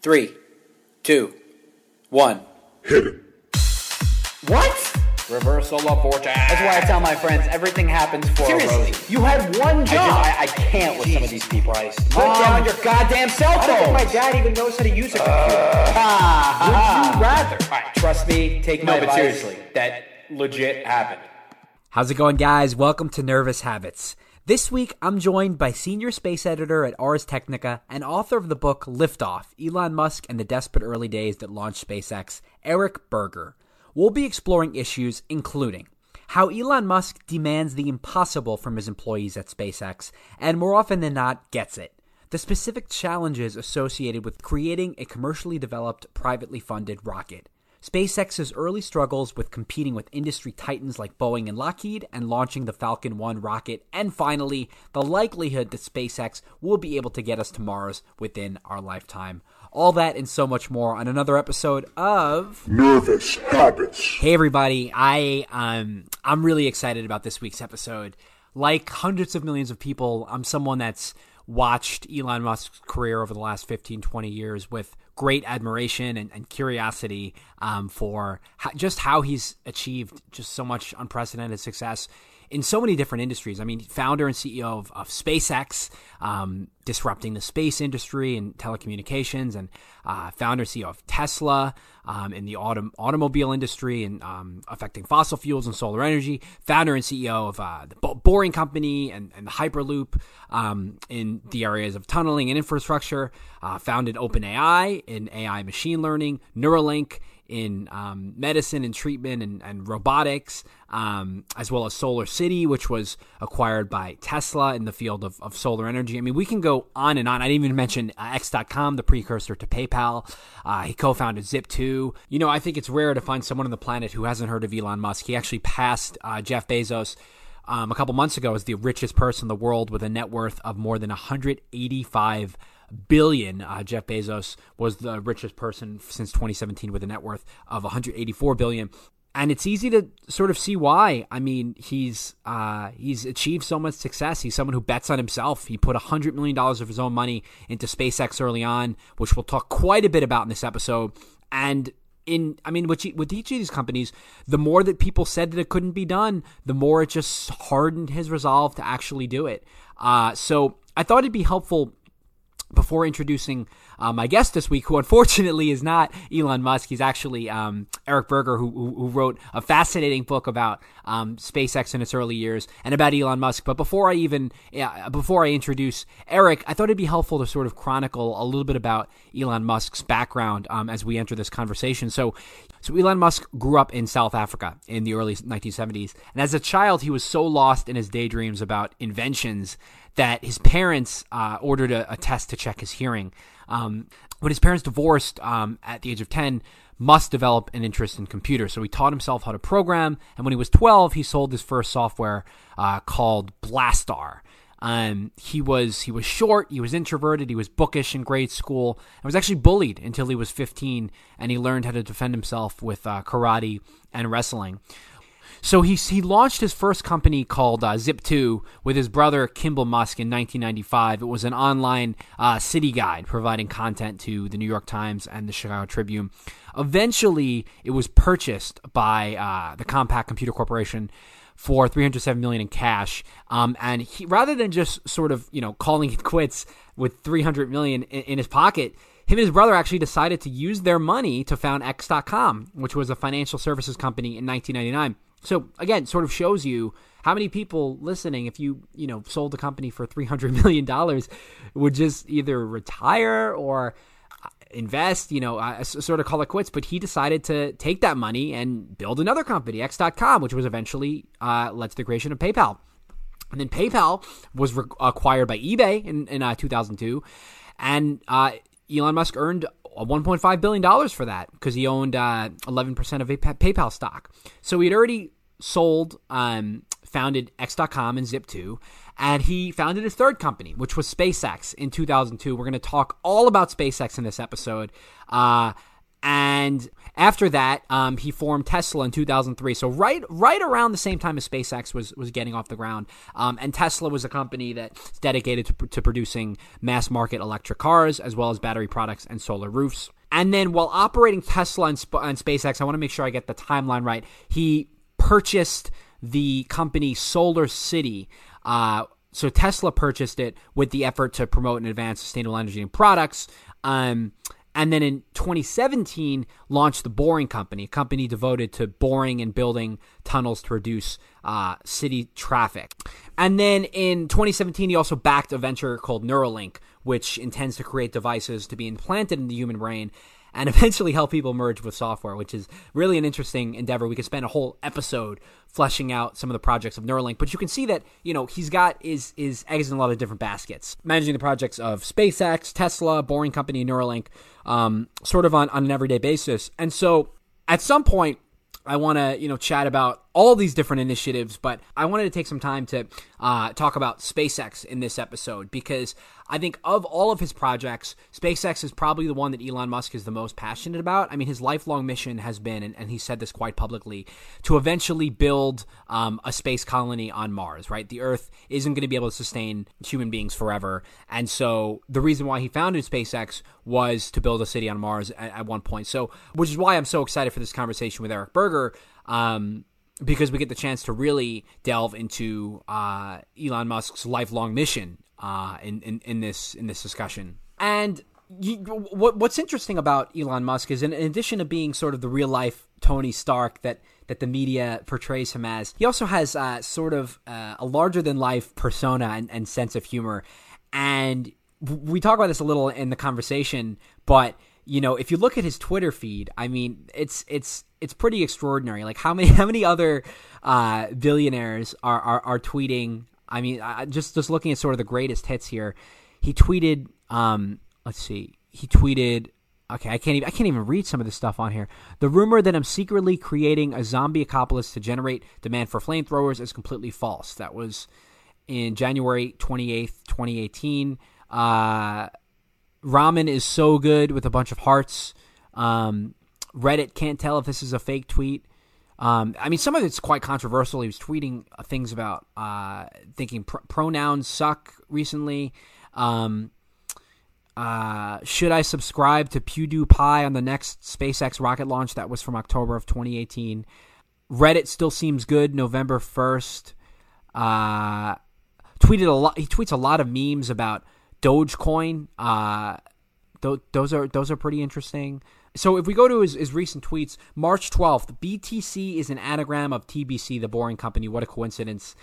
Three, two, one. Hit it. What? Reversal of fortune. That's why I tell my friends everything happens for a Seriously, you had one I, job. just, I, I can't with some of these people. Christ. Put down your goddamn cell I don't think phone. my dad even knows how to use a computer. Ah, Would ah, you rather? All right, trust me. Take No, my but advice. seriously, that legit happened. How's it going, guys? Welcome to Nervous Habits. This week, I'm joined by senior space editor at Ars Technica and author of the book Liftoff Elon Musk and the Desperate Early Days That Launched SpaceX, Eric Berger. We'll be exploring issues including how Elon Musk demands the impossible from his employees at SpaceX, and more often than not, gets it. The specific challenges associated with creating a commercially developed, privately funded rocket. SpaceX's early struggles with competing with industry titans like Boeing and Lockheed and launching the Falcon 1 rocket, and finally, the likelihood that SpaceX will be able to get us to Mars within our lifetime. All that and so much more on another episode of Nervous habits. Hey everybody, I um I'm really excited about this week's episode. Like hundreds of millions of people, I'm someone that's watched Elon Musk's career over the last 15, 20 years with great admiration and, and curiosity um, for how, just how he's achieved just so much unprecedented success in so many different industries. I mean, founder and CEO of, of SpaceX, um, disrupting the space industry and telecommunications, and uh, founder and CEO of Tesla um, in the autom- automobile industry and um, affecting fossil fuels and solar energy. Founder and CEO of uh, the Bo- Boring Company and, and the Hyperloop um, in the areas of tunneling and infrastructure. Uh, founded OpenAI in AI machine learning, Neuralink in um, medicine and treatment and, and robotics, um, as well as Solar City, which was acquired by Tesla in the field of, of solar energy. I mean, we can go on and on. I didn't even mention uh, X.com, the precursor to PayPal. Uh, he co founded Zip2. You know, I think it's rare to find someone on the planet who hasn't heard of Elon Musk. He actually passed uh, Jeff Bezos. Um, a couple months ago, as the richest person in the world with a net worth of more than 185 billion. Uh, Jeff Bezos was the richest person since 2017 with a net worth of 184 billion. And it's easy to sort of see why. I mean, he's uh, he's achieved so much success. He's someone who bets on himself. He put hundred million dollars of his own money into SpaceX early on, which we'll talk quite a bit about in this episode. And in I mean with with each of these companies, the more that people said that it couldn't be done, the more it just hardened his resolve to actually do it. Uh, so I thought it'd be helpful before introducing uh, my guest this week, who unfortunately is not Elon Musk. He's actually um, Eric Berger, who, who, who, wrote a fascinating book about um, SpaceX in its early years and about Elon Musk. But before I even uh, before I introduce Eric, I thought it'd be helpful to sort of chronicle a little bit about Elon Musk's background um, as we enter this conversation. So, so Elon Musk grew up in South Africa in the early 1970s, and as a child, he was so lost in his daydreams about inventions that his parents uh, ordered a, a, test to check his hearing. Um, when his parents divorced um, at the age of 10, Musk develop an interest in computers. So he taught himself how to program, and when he was 12, he sold his first software uh, called Blastar. Um, he was he was short, he was introverted, he was bookish in grade school, and was actually bullied until he was 15, and he learned how to defend himself with uh, karate and wrestling. So he he launched his first company called uh, Zip2 with his brother Kimball Musk in 1995. It was an online uh, city guide providing content to the New York Times and the Chicago Tribune. Eventually, it was purchased by uh, the Compaq Computer Corporation for 307 million in cash. Um, and he, rather than just sort of you know calling it quits with 300 million in, in his pocket, him and his brother actually decided to use their money to found X.com, which was a financial services company in 1999. So again, sort of shows you how many people listening, if you you know sold the company for three hundred million dollars, would just either retire or invest, you know, uh, sort of call it quits. But he decided to take that money and build another company, X.com, which was eventually uh, led to the creation of PayPal. And then PayPal was re- acquired by eBay in, in uh, 2002, and uh, Elon Musk earned 1.5 billion dollars for that because he owned uh, 11% of PayPal stock. So he had already sold, um, founded X.com and Zip2, and he founded his third company, which was SpaceX in 2002. We're going to talk all about SpaceX in this episode. Uh, And after that, um, he formed Tesla in 2003. So right, right around the same time as SpaceX was was getting off the ground. Um, and Tesla was a company that's dedicated to, to producing mass market electric cars as well as battery products and solar roofs. And then while operating Tesla and, Sp- and SpaceX, I want to make sure I get the timeline right. He purchased the company Solar City. Uh, so Tesla purchased it with the effort to promote and advance sustainable energy and products. Um, and then in 2017 launched the boring company a company devoted to boring and building tunnels to reduce uh, city traffic. And then in 2017 he also backed a venture called neuralink which intends to create devices to be implanted in the human brain and eventually help people merge with software, which is really an interesting endeavor. We could spend a whole episode fleshing out some of the projects of Neuralink, but you can see that you know he's got his his eggs in a lot of different baskets, managing the projects of SpaceX, Tesla, Boring Company, Neuralink, um, sort of on on an everyday basis. And so at some point, I want to, you know, chat about all these different initiatives, but I wanted to take some time to uh, talk about SpaceX in this episode because I think of all of his projects, SpaceX is probably the one that Elon Musk is the most passionate about. I mean, his lifelong mission has been, and, and he said this quite publicly, to eventually build um, a space colony on Mars, right? The Earth isn't going to be able to sustain human beings forever. And so the reason why he founded SpaceX was to build a city on Mars at, at one point. So, which is why I'm so excited for this conversation with Eric Berger. Um, because we get the chance to really delve into uh, Elon Musk's lifelong mission uh, in, in, in this in this discussion. And you, what, what's interesting about Elon Musk is, in, in addition to being sort of the real life Tony Stark that that the media portrays him as, he also has uh, sort of uh, a larger than life persona and, and sense of humor. And we talk about this a little in the conversation, but you know, if you look at his Twitter feed, I mean, it's it's it's pretty extraordinary. Like how many how many other uh, billionaires are, are, are tweeting I mean, I, just just looking at sort of the greatest hits here, he tweeted. Um, let's see, he tweeted. Okay, I can't even I can't even read some of this stuff on here. The rumor that I'm secretly creating a zombie apocalypse to generate demand for flamethrowers is completely false. That was in January 28th, 2018. Uh, ramen is so good with a bunch of hearts. Um, Reddit can't tell if this is a fake tweet. Um, I mean, some of it's quite controversial. He was tweeting things about uh, thinking pr- pronouns suck recently. Um, uh, should I subscribe to PewDiePie on the next SpaceX rocket launch? That was from October of 2018. Reddit still seems good. November 1st. Uh, tweeted a lot. He tweets a lot of memes about Dogecoin. Uh, th- those are those are pretty interesting. So if we go to his, his recent tweets, March 12th, BTC is an anagram of TBC, the Boring Company. What a coincidence.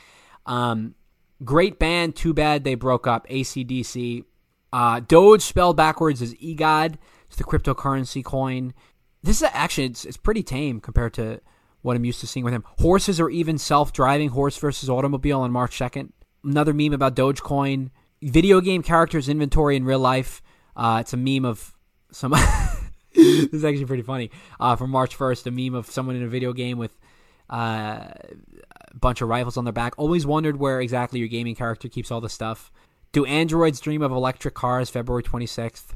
Um, great band, too bad they broke up. ACDC. Uh, Doge spelled backwards is EGOD. It's the cryptocurrency coin. This is actually, it's, it's pretty tame compared to what I'm used to seeing with him. Horses are even self-driving horse versus automobile on March 2nd. Another meme about Dogecoin. Video game characters inventory in real life. Uh, it's a meme of some... this is actually pretty funny. Uh, from March 1st, a meme of someone in a video game with uh, a bunch of rifles on their back. Always wondered where exactly your gaming character keeps all the stuff. Do androids dream of electric cars? February 26th.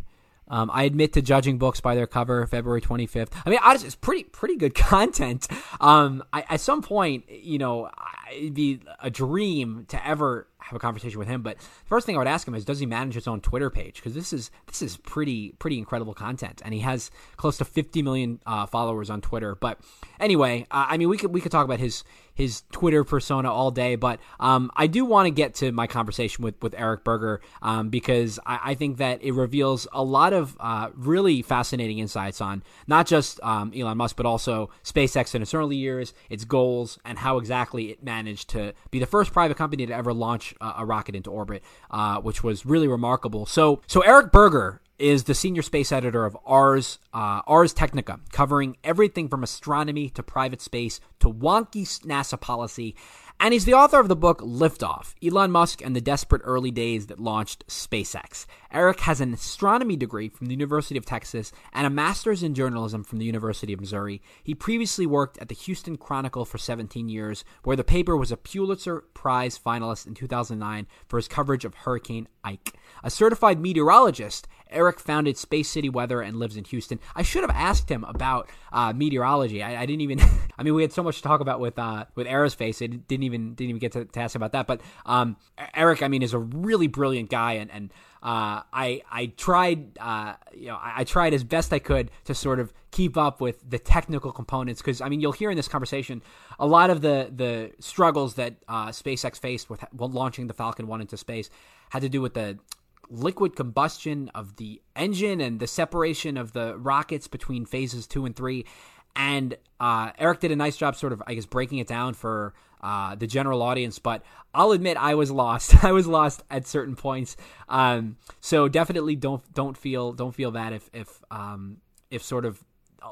Um, I admit to judging books by their cover, February 25th. I mean, honestly, it's pretty pretty good content. Um, I, at some point, you know, it'd be a dream to ever have a conversation with him. But the first thing I would ask him is, does he manage his own Twitter page? Because this is this is pretty pretty incredible content, and he has close to 50 million uh, followers on Twitter. But anyway, uh, I mean, we could we could talk about his his Twitter persona all day, but um, I do want to get to my conversation with with Eric Berger um, because I, I, think that it reveals a lot of uh, really fascinating insights on not just um, Elon Musk, but also SpaceX in its early years, its goals, and how exactly it managed to be the first private company to ever launch a rocket into orbit, uh, which was really remarkable. So, so Eric Berger is the senior space editor of Ars uh, Ars Technica, covering everything from astronomy to private space to wonky NASA policy and he's the author of the book Liftoff Elon Musk and the Desperate Early Days That Launched SpaceX. Eric has an astronomy degree from the University of Texas and a master's in journalism from the University of Missouri. He previously worked at the Houston Chronicle for 17 years, where the paper was a Pulitzer Prize finalist in 2009 for his coverage of Hurricane Ike. A certified meteorologist, Eric founded Space City Weather and lives in Houston. I should have asked him about uh, meteorology. I, I, didn't even. I mean, we had so much to talk about with uh, with aerospace. It didn't even didn't even get to, to ask about that. But um, Eric, I mean, is a really brilliant guy, and and uh, I I tried uh, you know I, I, tried as best I could to sort of keep up with the technical components because I mean you'll hear in this conversation a lot of the the struggles that uh, SpaceX faced with launching the Falcon One into space had to do with the liquid combustion of the engine and the separation of the rockets between phases two and three. And uh, Eric did a nice job, sort of, I guess, breaking it down for uh, the general audience. But I'll admit, I was lost. I was lost at certain points. Um, so definitely don't don't feel don't feel that if if um, if sort of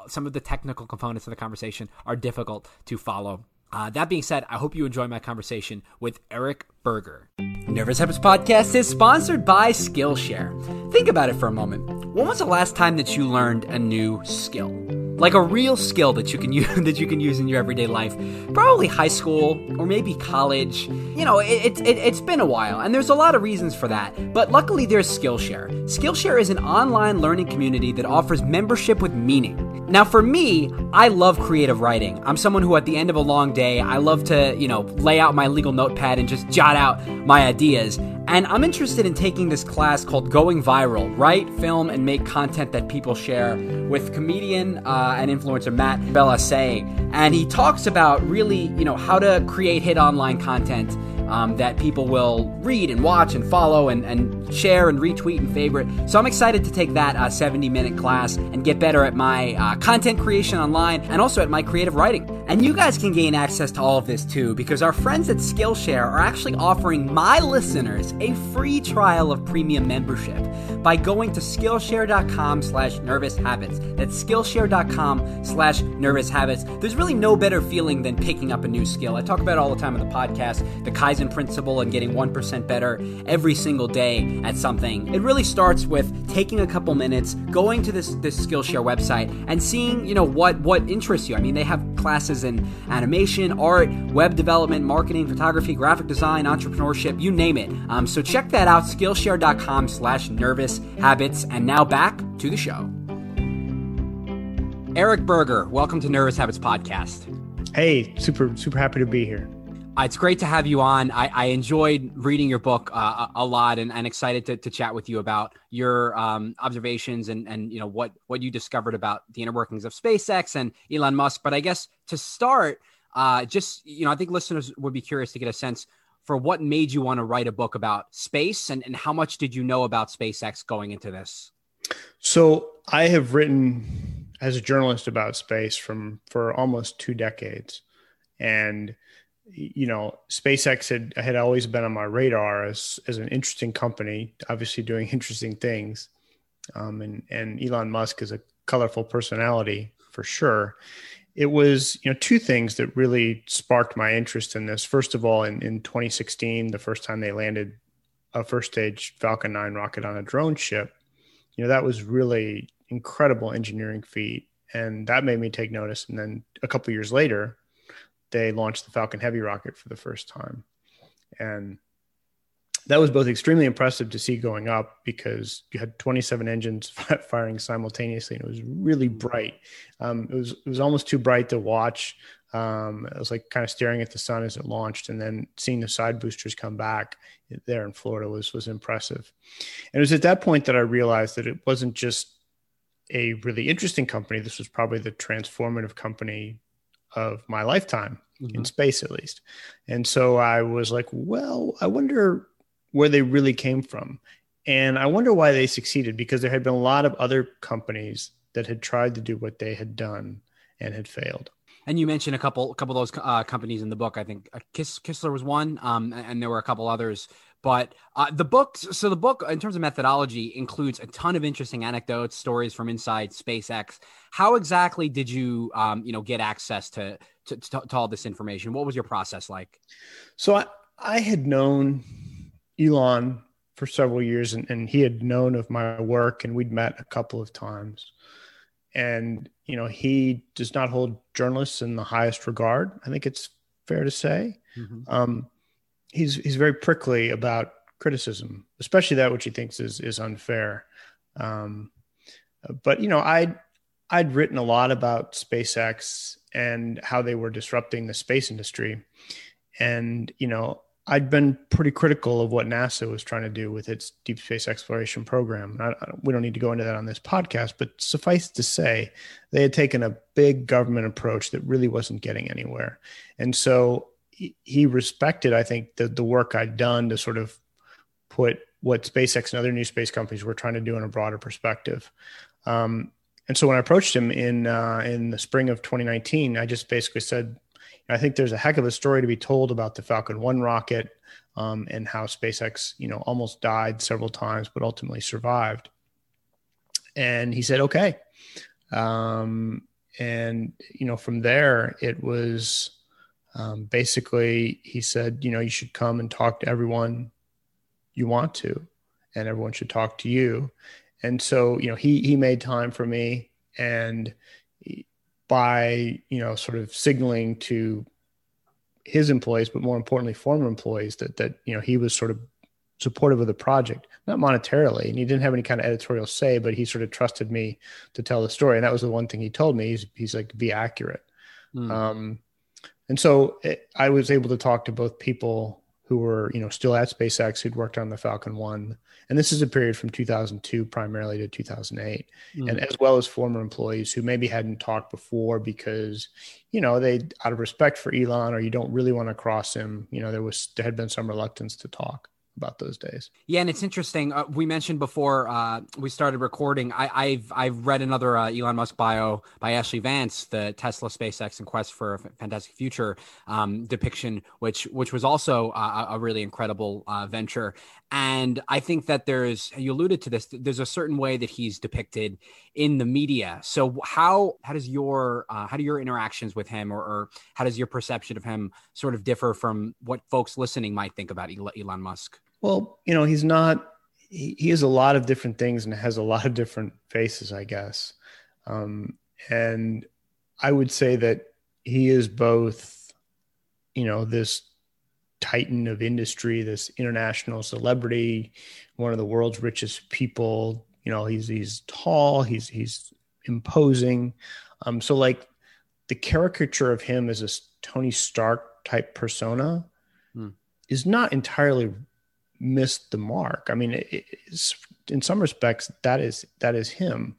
some of the technical components of the conversation are difficult to follow. Uh, that being said, I hope you enjoy my conversation with Eric Berger. Nervous Habits Podcast is sponsored by Skillshare. Think about it for a moment. When was the last time that you learned a new skill? Like a real skill that you can use that you can use in your everyday life. Probably high school or maybe college. You know, it, it, it's been a while, and there's a lot of reasons for that. But luckily, there's Skillshare. Skillshare is an online learning community that offers membership with meaning. Now, for me, I love creative writing. I'm someone who, at the end of a long day, I love to, you know, lay out my legal notepad and just jot out my ideas. And I'm interested in taking this class called Going Viral Write, Film, and Make Content That People Share with comedian uh, and influencer Matt Bellassai. And he talks about really, you know, how to create hit online content um, that people will read and watch and follow and, and share and retweet and favorite. So I'm excited to take that uh, 70 minute class and get better at my uh, content creation online and also at my creative writing. And you guys can gain access to all of this too because our friends at Skillshare are actually offering my listeners a free trial of premium membership by going to Skillshare.com slash nervous habits. That's Skillshare.com slash nervous habits. There's really no better feeling than picking up a new skill. I talk about it all the time on the podcast, the Kaizen principle and getting 1% better every single day at something. It really starts with taking a couple minutes, going to this, this Skillshare website and seeing, you know, what, what interests you. I mean, they have classes in animation, art, web development, marketing, photography, graphic design, entrepreneurship, you name it. Um, so check that out, Skillshare.com slash nervous habits. And now back to the show. Eric Berger, welcome to Nervous Habits Podcast. Hey, super, super happy to be here. Uh, it's great to have you on. I, I enjoyed reading your book uh, a, lot and, and excited to, to, chat with you about your um, observations and, and you know what, what you discovered about the inner workings of SpaceX and Elon Musk. But I guess to start, uh, just you know, I think listeners would be curious to get a sense for what made you want to write a book about space and, and how much did you know about SpaceX going into this? So I have written as a journalist about space from for almost two decades. And you know, SpaceX had had always been on my radar as as an interesting company, obviously doing interesting things. Um, and and Elon Musk is a colorful personality for sure. It was you know two things that really sparked my interest in this. First of all in, in 2016 the first time they landed a first stage falcon 9 rocket on a drone ship you know that was really incredible engineering feat. And that made me take notice. And then a couple years later they launched the falcon heavy rocket for the first time and that was both extremely impressive to see going up because you had 27 engines firing simultaneously and it was really bright. Um, it was it was almost too bright to watch. Um, it was like kind of staring at the sun as it launched, and then seeing the side boosters come back there in Florida was was impressive. And it was at that point that I realized that it wasn't just a really interesting company. This was probably the transformative company of my lifetime mm-hmm. in space, at least. And so I was like, well, I wonder where they really came from. And I wonder why they succeeded because there had been a lot of other companies that had tried to do what they had done and had failed. And you mentioned a couple, a couple of those uh, companies in the book. I think uh, Kiss, Kistler was one, um, and there were a couple others. But uh, the book, so the book, in terms of methodology, includes a ton of interesting anecdotes, stories from inside SpaceX. How exactly did you, um, you know, get access to, to, to to all this information? What was your process like? So I, I had known Elon for several years, and, and he had known of my work, and we'd met a couple of times. And you know, he does not hold journalists in the highest regard. I think it's fair to say. Mm-hmm. Um, he's he's very prickly about criticism, especially that which he thinks is is unfair. Um, but you know, I'd I'd written a lot about SpaceX and how they were disrupting the space industry, and you know, I'd been pretty critical of what NASA was trying to do with its deep space exploration program. I, I, we don't need to go into that on this podcast, but suffice to say, they had taken a big government approach that really wasn't getting anywhere. And so he, respected, I think, the, the work I'd done to sort of put what SpaceX and other new space companies were trying to do in a broader perspective. Um, and so when I approached him in uh, in the spring of 2019, I just basically said, I think there's a heck of a story to be told about the Falcon 1 rocket um, and how SpaceX, you know, almost died several times, but ultimately survived. And he said, okay. Um, and, you know, from there, it was um, basically, he said, you know, you should come and talk to everyone you want to, and everyone should talk to you. And so, you know, he, he made time for me and, by you know sort of signaling to his employees, but more importantly, former employees that that you know he was sort of supportive of the project, not monetarily, and he didn't have any kind of editorial say, but he sort of trusted me to tell the story, and that was the one thing he told me. He's he's like, be accurate. Mm. Um, and so it, I was able to talk to both people who were you know still at SpaceX who'd worked on the Falcon One, and this is a period from 2002 primarily to 2008, mm. and as well as former employees who maybe hadn't talked before because you know they out of respect for Elon or you don't really want to cross him. You know there was there had been some reluctance to talk about those days. Yeah, and it's interesting. Uh, we mentioned before uh, we started recording. I, have I've read another uh, Elon Musk bio by Ashlee Vance, the Tesla, SpaceX, and Quest for a Fantastic Future um, depiction, which which was also a, a really incredible uh, venture. And I think that there's you alluded to this. There's a certain way that he's depicted in the media. So how how does your uh, how do your interactions with him, or, or how does your perception of him sort of differ from what folks listening might think about Elon Musk? Well, you know, he's not. He, he has a lot of different things and has a lot of different faces, I guess. Um, and I would say that he is both, you know, this titan of industry, this international celebrity, one of the world's richest people. You know, he's he's tall, he's he's imposing. Um, so like the caricature of him as a Tony Stark type persona hmm. is not entirely missed the mark. I mean, it, in some respects, that is that is him,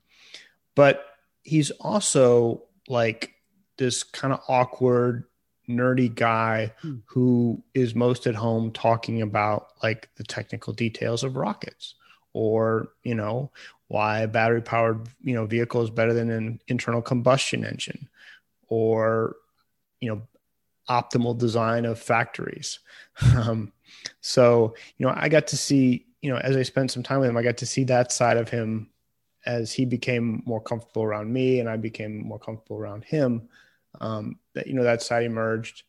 but he's also like this kind of awkward, nerdy guy hmm. who is most at home talking about like the technical details of rockets, or you know why a battery powered you know vehicle is better than an internal combustion engine, or you know optimal design of factories. Um, so, you know, I got to see, you know, as I spent some time with him, I got to see that side of him as he became more comfortable around me and I became more comfortable around him. Um, that, you know, that side emerged.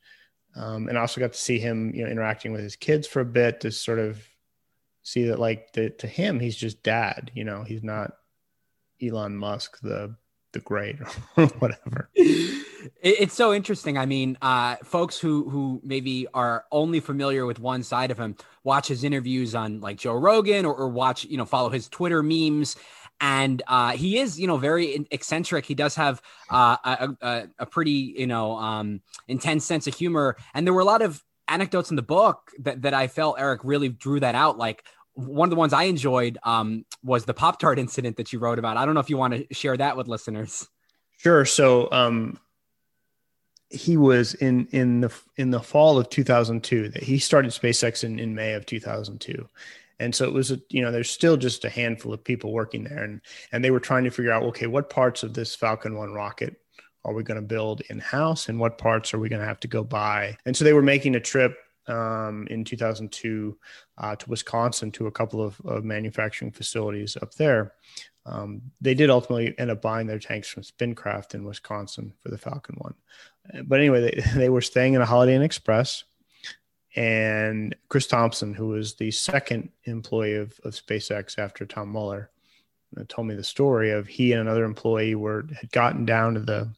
Um, and I also got to see him, you know, interacting with his kids for a bit to sort of see that, like, the, to him, he's just dad, you know, he's not Elon Musk, the the great or whatever. It's so interesting. I mean, uh, folks who who maybe are only familiar with one side of him watch his interviews on like Joe Rogan or, or watch you know follow his Twitter memes. And uh, he is, you know, very eccentric. He does have uh, a, a, a, pretty, you know, um, intense sense of humor. And there were a lot of anecdotes in the book that, that I felt Eric really drew that out. Like one of the ones I enjoyed um, was the Pop Tart incident that you wrote about. I don't know if you want to share that with listeners. Sure. So um, he was in in the in the fall of 2002 that he started SpaceX in, in May of 2002. And so it was a, you know, there's still just a handful of people working there and and they were trying to figure out okay, what parts of this Falcon 1 rocket are we going to build in house and what parts are we going to have to go buy? And so they were making a trip um, in 2002 uh, to Wisconsin to a couple of, of manufacturing facilities up there. Um, they did ultimately end up buying their tanks from Spincraft in Wisconsin for the Falcon one. But anyway, they, they were staying in a Holiday Inn Express. And Chris Thompson, who was the second employee of, of SpaceX after Tom Mueller, uh, told me the story of he and another employee were had gotten down to the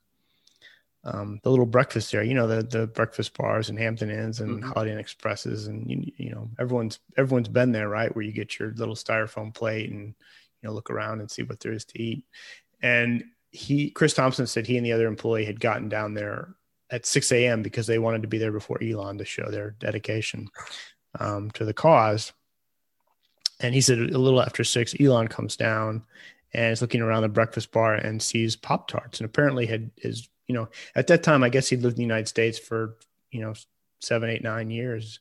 um, the little breakfast area, you know, the the breakfast bars and Hampton Inns and mm-hmm. Holiday Inn Expresses, and you, you know, everyone's everyone's been there, right? Where you get your little styrofoam plate and you know look around and see what there is to eat. And he, Chris Thompson, said he and the other employee had gotten down there at 6 a.m. because they wanted to be there before Elon to show their dedication um, to the cause. And he said a little after six, Elon comes down and is looking around the breakfast bar and sees Pop Tarts. And apparently had is you know at that time I guess he'd lived in the United States for you know seven, eight, nine years,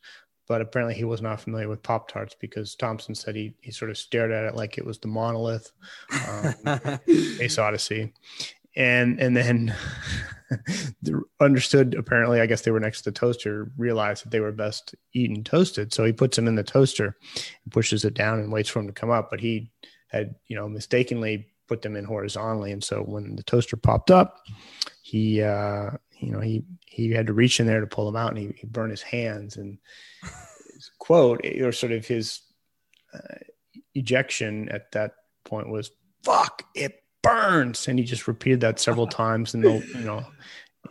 but apparently he was not familiar with Pop Tarts because Thompson said he he sort of stared at it like it was the monolith, um, Space Odyssey, and and then understood apparently i guess they were next to the toaster realized that they were best eaten toasted. So he puts them in the toaster and pushes it down and waits for them to come up. But he had you know mistakenly put them in horizontally. And so when the toaster popped up he uh you know he he had to reach in there to pull them out and he, he burned his hands. And his quote or sort of his uh, ejection at that point was fuck it burns. And he just repeated that several times in the you know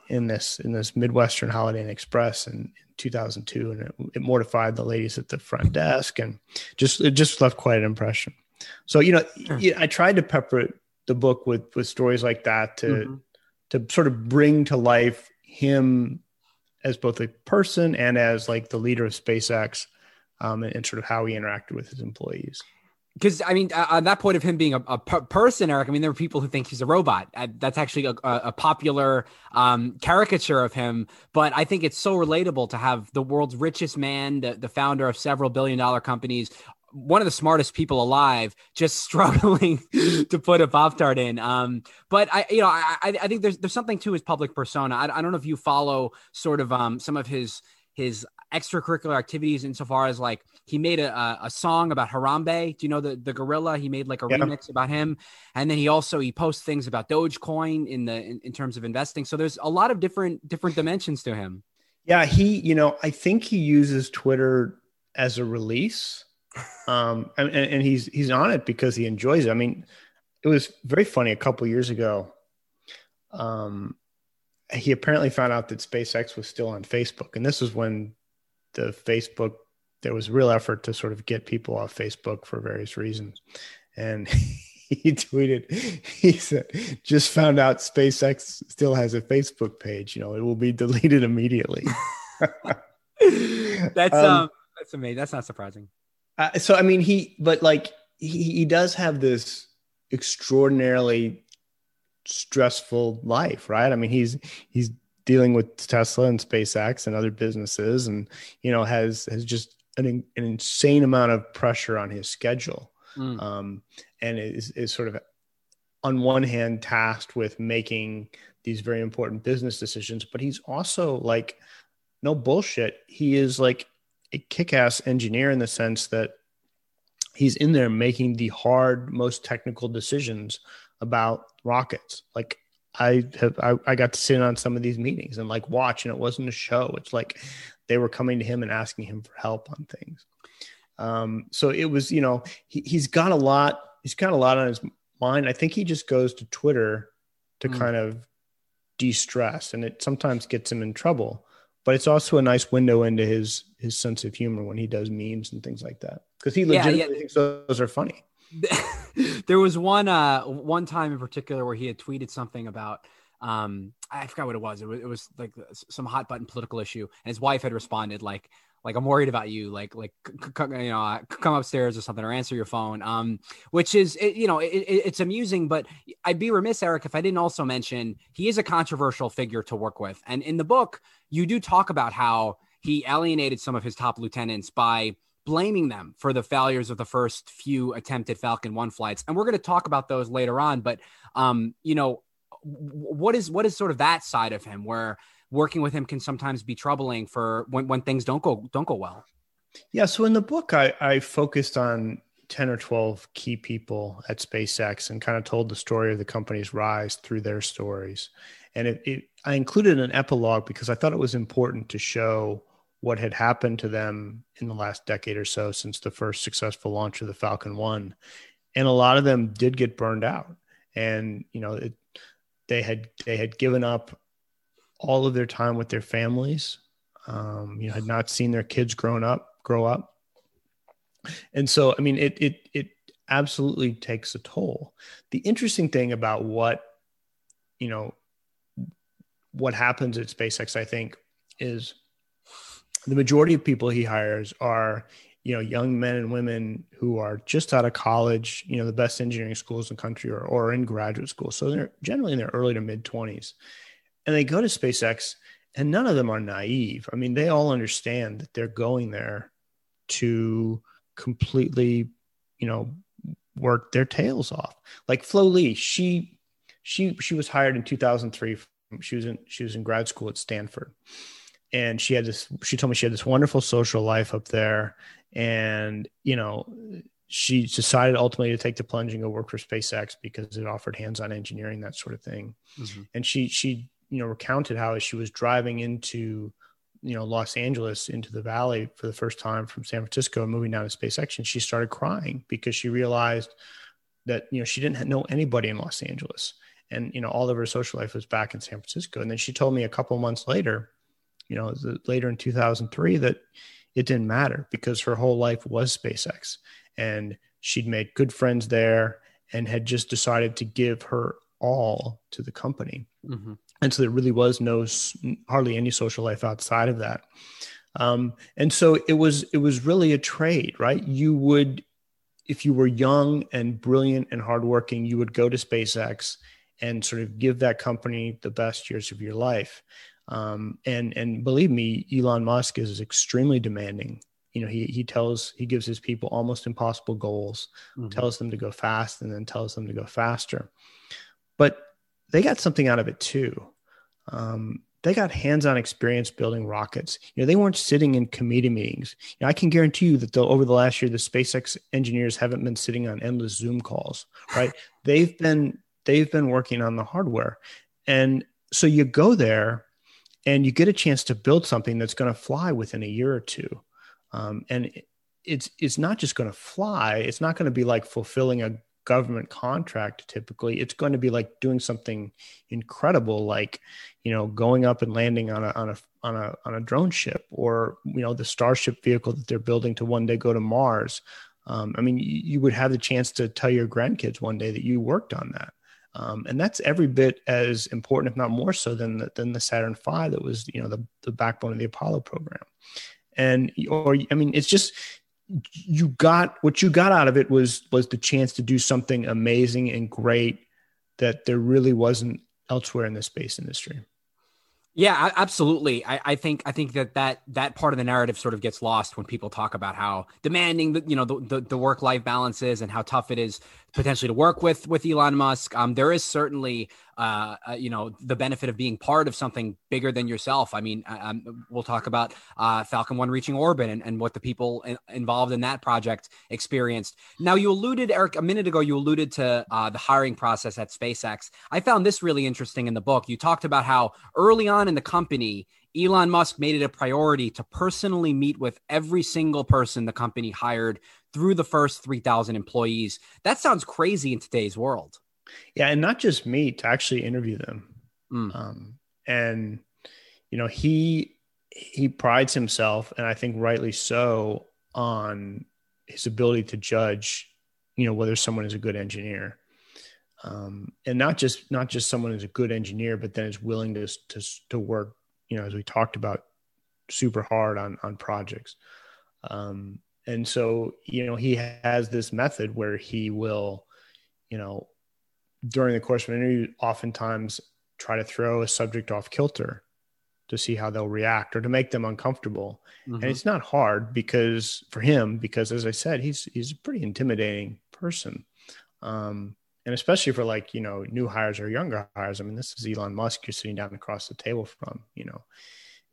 in this in this midwestern holiday inn express in, in 2002 and it, it, mortified the ladies at the front desk and just it just left quite an impression so you know i tried to pepper the book with with stories like that to mm-hmm. to sort of bring to life him as both a person and as like the leader of spacex um, and, and sort of how he interacted with his employees because I mean, on that point of him being a, a, person, Eric, I mean, there are people who think he's a robot. Uh, that's actually a, a popular um, caricature of him. But I think it's so relatable to have the world's richest man, the, the founder of several billion dollar companies, one of the smartest people alive, just struggling to put a pop tart in. Um, but I, you know, I, I think there's there's something to his public persona. I, I don't know if you follow sort of um, some of his his extracurricular activities insofar as like he made a, a song about Harambe. Do you know the, the gorilla? He made like a yeah. remix about him. And then he also, he posts things about Dogecoin in the, in, in terms of investing. So there's a lot of different, different dimensions to him. Yeah. He, you know, I think he uses Twitter as a release. Um, and, and he's, he's on it because he enjoys it. I mean, it was very funny a couple years ago. Um, he apparently found out that SpaceX was still on Facebook. And this was when the Facebook, there was real effort to sort of get people off Facebook for various reasons. And he tweeted, he said, just found out SpaceX still has a Facebook page. You know, it will be deleted immediately. that's um, um, that's amazing. That's not surprising. Uh, so I mean, he but like he, he does have this extraordinarily stressful life, right? I mean, he's he's dealing with Tesla and SpaceX and other businesses, and you know has has just an, an insane amount of pressure on his schedule, mm. um, and is is sort of on one hand tasked with making these very important business decisions, but he's also like no bullshit. He is like a kick-ass engineer in the sense that he's in there making the hard, most technical decisions about rockets. Like I have I, I got to sit in on some of these meetings and like watch, and it wasn't a show. It's like they were coming to him and asking him for help on things. Um, so it was, you know, he, he's got a lot. He's got a lot on his mind. I think he just goes to Twitter to mm. kind of de-stress, and it sometimes gets him in trouble. But it's also a nice window into his his sense of humor when he does memes and things like that because he legitimately yeah, yeah. thinks those are funny. there was one uh one time in particular where he had tweeted something about um I forgot what it was. It was it was like some hot button political issue, and his wife had responded like like I'm worried about you, like like c- c- you know come upstairs or something or answer your phone. Um, which is it, you know it, it, it's amusing, but I'd be remiss, Eric, if I didn't also mention he is a controversial figure to work with, and in the book you do talk about how he alienated some of his top lieutenants by blaming them for the failures of the first few attempted Falcon 1 flights. And we're going to talk about those later on, but um, you know, what is what is sort of that side of him where working with him can sometimes be troubling for when, when things don't go don't go well. Yeah, so in the book I I focused on 10 or 12 key people at SpaceX and kind of told the story of the company's rise through their stories. And it, it I included an epilogue because I thought it was important to show what had happened to them in the last decade or so since the first successful launch of the Falcon 1 and a lot of them did get burned out. And you know it, they had they had given up all of their time with their families um, you know had not seen their kids grown up grow up. And so i mean it it it absolutely takes a toll. The interesting thing about what, you know, what happens at SpaceX, I think, is the majority of people he hires are, you know, young men and women who are just out of college, you know, the best engineering schools in the country or, or in graduate school. So they're generally in their early to mid 20s. And they go to SpaceX and none of them are naive. I mean, they all understand that they're going there to completely, you know, work their tails off. Like Flo Li, she she she was hired in 2003. She was in she was in grad school at Stanford, and she had this. She told me she had this wonderful social life up there, and you know. She decided ultimately to take the plunge and go work for SpaceX because it offered hands-on engineering, that sort of thing. Mm-hmm. And she she you know recounted how as she was driving into you know Los Angeles into the valley for the first time from San Francisco and moving down to SpaceX, and she started crying because she realized that you know she didn't know anybody in Los Angeles, and you know all of her social life was back in San Francisco. And then she told me a couple months later, you know, later in 2003, that it didn't matter because her whole life was SpaceX, and she'd made good friends there and had just decided to give her all to the company. Mm-hmm and so there really was no hardly any social life outside of that um, and so it was it was really a trade right you would if you were young and brilliant and hardworking you would go to spacex and sort of give that company the best years of your life um, and and believe me elon musk is extremely demanding you know he he tells he gives his people almost impossible goals mm-hmm. tells them to go fast and then tells them to go faster but they got something out of it too. Um, they got hands-on experience building rockets. You know, they weren't sitting in committee meetings. You know, I can guarantee you that the, over the last year, the SpaceX engineers haven't been sitting on endless Zoom calls. Right? they've been they've been working on the hardware, and so you go there, and you get a chance to build something that's going to fly within a year or two, um, and it's it's not just going to fly. It's not going to be like fulfilling a government contract typically. It's going to be like doing something incredible like you know going up and landing on a on a on a on a drone ship or you know the starship vehicle that they're building to one day go to mars. Um, i mean you, you, would have the chance to tell your grandkids one day that you worked on that um, and that's every bit as important if not more so than the, than the saturn v that was you know the, the backbone of the apollo program and or i mean it's just you got what you got out of it was was the chance to do something amazing and great that there really wasn't elsewhere in the space industry. Yeah, absolutely. I, I, think I think that, that that part of the narrative sort of gets lost when people talk about how demanding the you know the, the, the work life balance is and how tough it is potentially to work with with Elon Musk. Um, there is certainly uh, uh, you know the benefit of being part of something bigger than yourself. I mean, we'll talk about uh, Falcon One reaching orbit and, and what the people in, involved in that project experienced. Now, you alluded, Eric, a minute ago, you alluded to uh, the hiring process at SpaceX. I found this really interesting in the book. You talked about how early on in the company. Elon Musk made it a priority to personally meet with every single person the company hired through the first 3,000 employees. That sounds crazy in today's world. Yeah, and not just me to actually interview them. Mm. Um, and you know, he he prides himself, and I think rightly so, on his ability to judge, you know, whether someone is a good engineer. Um, and not just not just someone who's a good engineer, but then is willing to to to work, you know, as we talked about, super hard on on projects. Um, and so, you know, he has this method where he will, you know, during the course of an interview, oftentimes try to throw a subject off kilter to see how they'll react or to make them uncomfortable. Mm-hmm. And it's not hard because for him, because as I said, he's he's a pretty intimidating person. Um, and especially for like, you know, new hires or younger hires. I mean, this is Elon Musk you're sitting down across the table from, you know.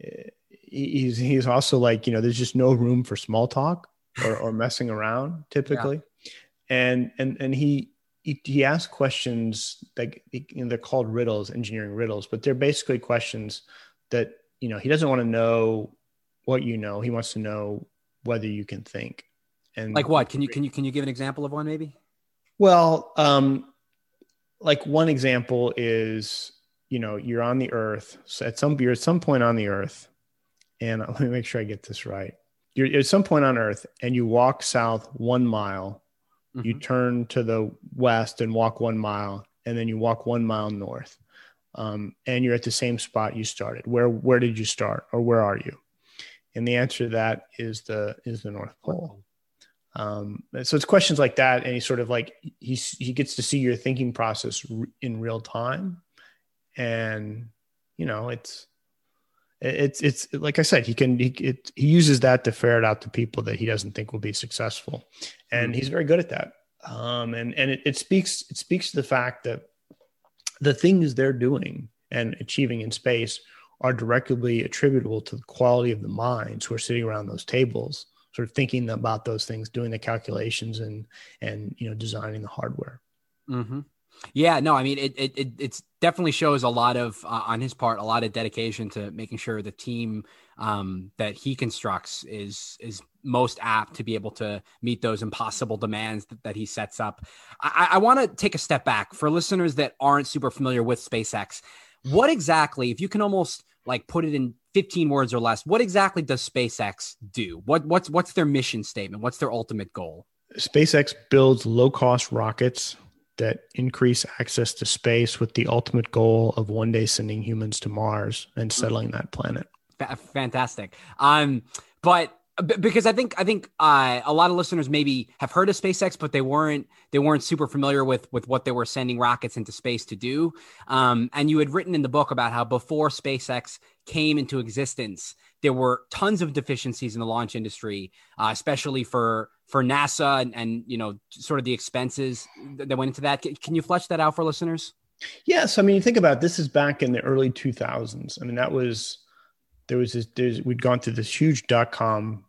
Eh, he's he's also like, you know, there's just no room for small talk or, or messing around typically. Yeah. And and and he he, he asks questions like you know, they're called riddles, engineering riddles, but they're basically questions that you know he doesn't want to know what you know. He wants to know whether you can think. And like what? Can you can you can you give an example of one maybe? Well, um, like one example is you know you're on the Earth so at some you're at some point on the Earth, and let me make sure I get this right you're at some point on earth and you walk south one mile you turn to the west and walk one mile, and then you walk one mile north, um, and you're at the same spot you started. Where where did you start, or where are you? And the answer to that is the is the North Pole. Um, so it's questions like that, and he sort of like he he gets to see your thinking process r- in real time, and you know it's it's it's like I said, he can he it, he uses that to ferret out the people that he doesn't think will be successful, and he's very good at that. Um, and and it, it speaks it speaks to the fact that the things they're doing and achieving in space are directly attributable to the quality of the minds who are sitting around those tables, sort of thinking about those things, doing the calculations, and and you know designing the hardware. Mm-hmm. Yeah, no, I mean it. It it it's definitely shows a lot of uh, on his part, a lot of dedication to making sure the team um, that he constructs is is most apt to be able to meet those impossible demands that, that he sets up. I, I want to take a step back for listeners that aren't super familiar with SpaceX. What exactly, if you can almost like put it in 15 words or less, what exactly does SpaceX do? What what's what's their mission statement? What's their ultimate goal? SpaceX builds low cost rockets that increase access to space with the ultimate goal of one day sending humans to Mars and settling that planet. F- fantastic. Um, but because I think I think uh, a lot of listeners maybe have heard of SpaceX, but they weren't they weren't super familiar with with what they were sending rockets into space to do. Um, and you had written in the book about how before SpaceX came into existence, there were tons of deficiencies in the launch industry, uh, especially for for NASA and, and you know sort of the expenses that went into that. Can, you flesh that out for listeners? Yes, I mean, you think about it, this is back in the early 2000s. I mean, that was there was this we'd gone through this huge dot com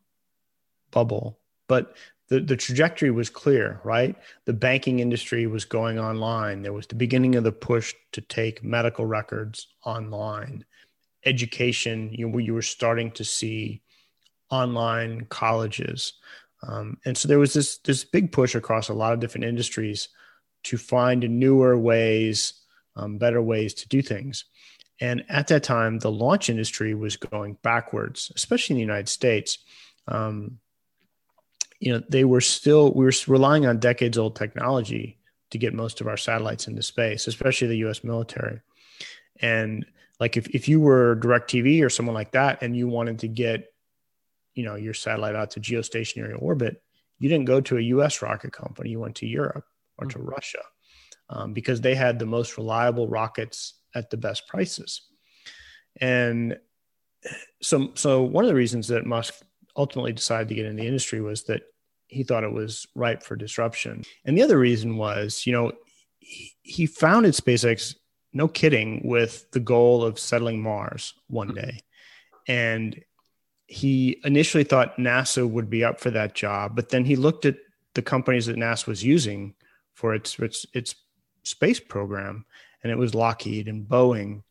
bubble, but the, the trajectory was clear, right? The banking industry was going online. There was the beginning of the push to take medical records online. Education, you you were starting to see online colleges. Um, and so there was this this big push across a lot of different industries to find newer ways, um, better ways to do things. And at that time, the launch industry was going backwards, especially in the United States. Um, you know, they were still we were relying on decades old technology to get most of our satellites into space, especially the U.S. military. And like if if you were Directv or someone like that, and you wanted to get you know your satellite out to geostationary orbit, you didn't go to a U.S. rocket company. You went to Europe or to Russia um, because they had the most reliable rockets at the best prices. And so, so one of the reasons that Musk ultimately decided to get in the industry was that he thought it was ripe for disruption. And the other reason was, you know, he, he founded SpaceX, no kidding, with the goal of settling Mars one mm-hmm. day. And he initially thought NASA would be up for that job, but then he looked at the companies that NASA was using for its its its space program, and it was Lockheed and Boeing.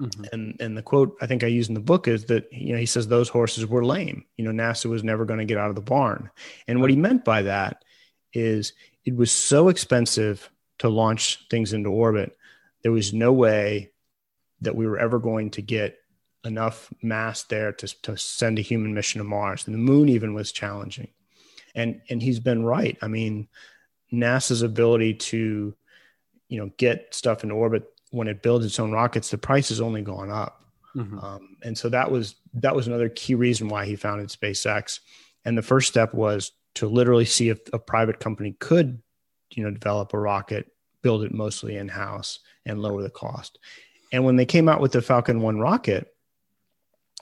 Mm-hmm. And and the quote I think I use in the book is that you know he says those horses were lame. You know NASA was never going to get out of the barn. And what he meant by that is it was so expensive to launch things into orbit. There was no way that we were ever going to get enough mass there to, to send a human mission to Mars. And the moon even was challenging. And and he's been right. I mean, NASA's ability to, you know, get stuff into orbit when it builds its own rockets, the price has only gone up. Mm-hmm. Um, and so that was that was another key reason why he founded SpaceX. And the first step was to literally see if a private company could, you know, develop a rocket, build it mostly in house, and lower the cost. And when they came out with the Falcon One rocket,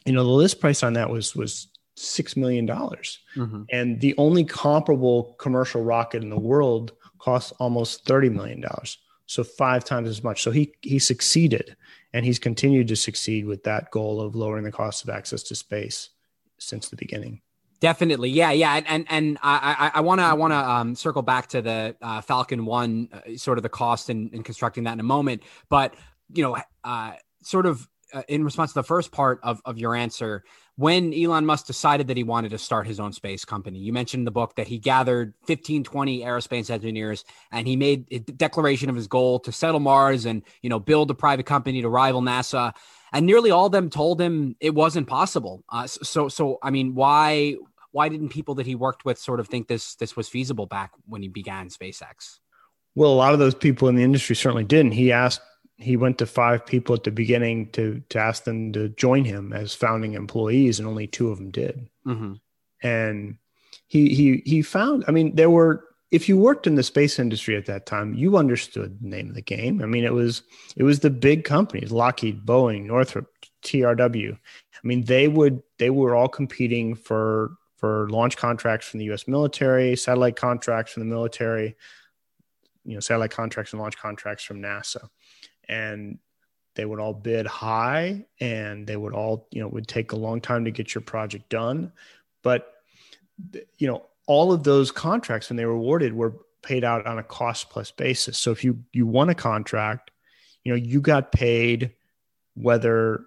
you know, the list price on that was was six million dollars, mm-hmm. and the only comparable commercial rocket in the world costs almost thirty million dollars, so five times as much. So he he succeeded, and he's continued to succeed with that goal of lowering the cost of access to space since the beginning. Definitely, yeah, yeah, and and, I I want to I want to um, circle back to the uh, Falcon One, uh, sort of the cost in, in constructing that in a moment, but you know, uh, sort of uh, in response to the first part of, of your answer, when Elon Musk decided that he wanted to start his own space company, you mentioned in the book that he gathered 15, 20 aerospace engineers and he made a declaration of his goal to settle Mars and, you know, build a private company to rival NASA. And nearly all of them told him it wasn't possible. Uh, so, so, I mean, why, why didn't people that he worked with sort of think this this was feasible back when he began SpaceX? Well, a lot of those people in the industry certainly didn't. He asked he went to five people at the beginning to to ask them to join him as founding employees, and only two of them did. Mm-hmm. And he he he found. I mean, there were. If you worked in the space industry at that time, you understood the name of the game. I mean, it was it was the big companies: Lockheed, Boeing, Northrop, TRW. I mean, they would they were all competing for for launch contracts from the U.S. military, satellite contracts from the military, you know, satellite contracts and launch contracts from NASA, and they would all bid high, and they would all you know would take a long time to get your project done, but you know all of those contracts when they were awarded were paid out on a cost plus basis. So if you you won a contract, you know you got paid whether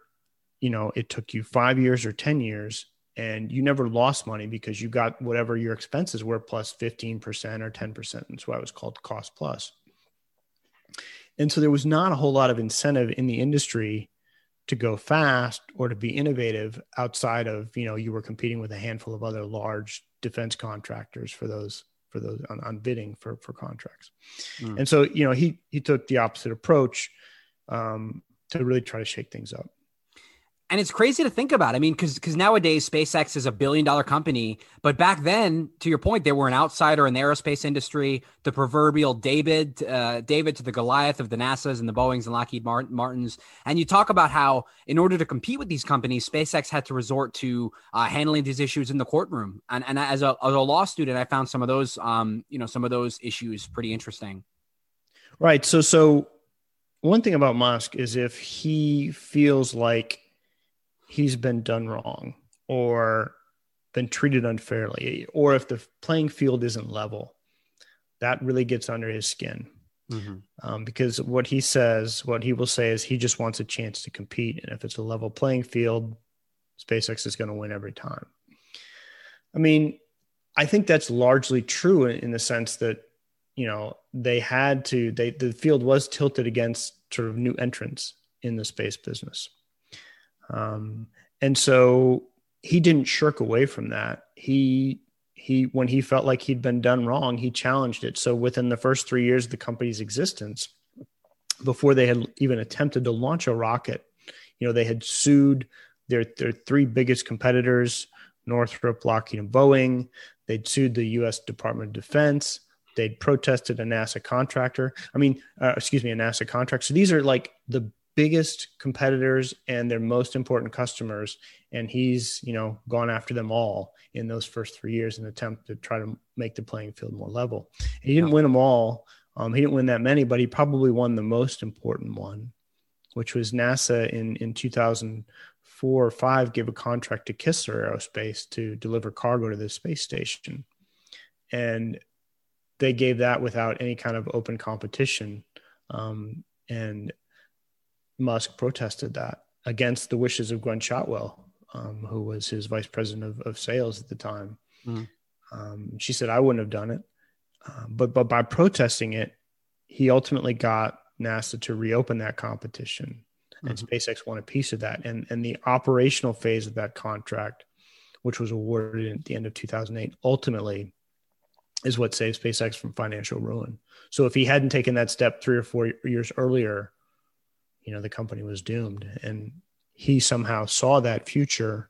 you know it took you 5 years or 10 years and you never lost money because you got whatever your expenses were plus 15% or 10%. That's why it was called cost plus. And so there was not a whole lot of incentive in the industry to go fast or to be innovative outside of, you know, you were competing with a handful of other large defense contractors for those for those on, on bidding for for contracts. Mm. And so, you know, he he took the opposite approach um, to really try to shake things up and it's crazy to think about. I mean, because because nowadays SpaceX is a billion dollar company, but back then, to your point, they were an outsider in the aerospace industry, the proverbial David, uh, David to the Goliath of the NASA's and the Boeing's and Lockheed Martins. And you talk about how, in order to compete with these companies, SpaceX had to resort to uh, handling these issues in the courtroom. And and as a, as a law student, I found some of those, um, you know, some of those issues pretty interesting. Right. So so one thing about Musk is if he feels like he's been done wrong or been treated unfairly, or if the playing field isn't level, that really gets under his skin. Mm-hmm. Um, because what he says, what he will say is he just wants a chance to compete. And if it's a level playing field, SpaceX is going to win every time. I mean, I think that's largely true in, in the sense that, you know, they had to, they, the field was tilted against sort of new entrants in the space business. Um, and so he didn't shirk away from that. He he when he felt like he'd been done wrong, he challenged it. So within the first three years of the company's existence, before they had even attempted to launch a rocket, you know, they had sued their their three biggest competitors, Northrop, Lockheed, and Boeing. They'd sued the U.S. Department of Defense. They'd protested a NASA contractor. I mean, uh, excuse me, a NASA contract. So these are like the biggest competitors and their most important customers. And he's you know gone after them all in those first three years in an attempt to try to make the playing field more level. He didn't win them all. Um, he didn't win that many but he probably won the most important one which was nasa in in 2004 or 5 gave a contract to kistler aerospace to deliver cargo to the space station. And they gave that without any kind of open competition. Um, and Musk protested that against the wishes of Gwynne Shotwell, um, who was his vice president of, of sales at the time. Mm. Um, she said, I wouldn't have done it. Uh, but, but by protesting it, he ultimately got NASA to reopen that competition. And mm-hmm. SpaceX won a piece of that. And, and the operational phase of that contract, which was awarded at the end of 2008, ultimately is what saved SpaceX from financial ruin. So if he hadn't taken that step three or four years earlier, you know the company was doomed. And he somehow saw that future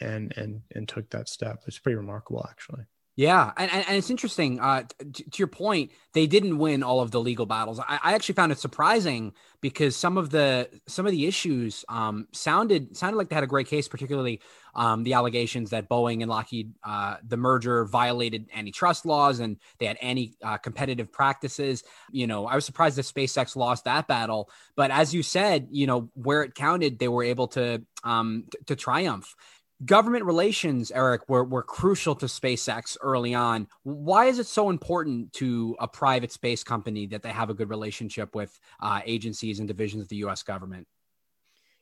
and and and took that step. It's pretty remarkable actually yeah, and, and, it's interesting. Uh, to, to, your point, they didn't win all of the legal battles. I, I, actually found it surprising because some of the some of the issues um, sounded sounded like they had a great case, particularly um, the allegations that Boeing and Lockheed uh, the merger violated antitrust laws and they had anti uh, competitive practices. You know, I was surprised that SpaceX lost that battle, but as you said, you know, where it counted, they were able to um, t- to triumph government relations, Eric, were, were crucial to SpaceX early on. Why is it so important to a private space company that they have a good relationship with uh, agencies and divisions of the U.S. government?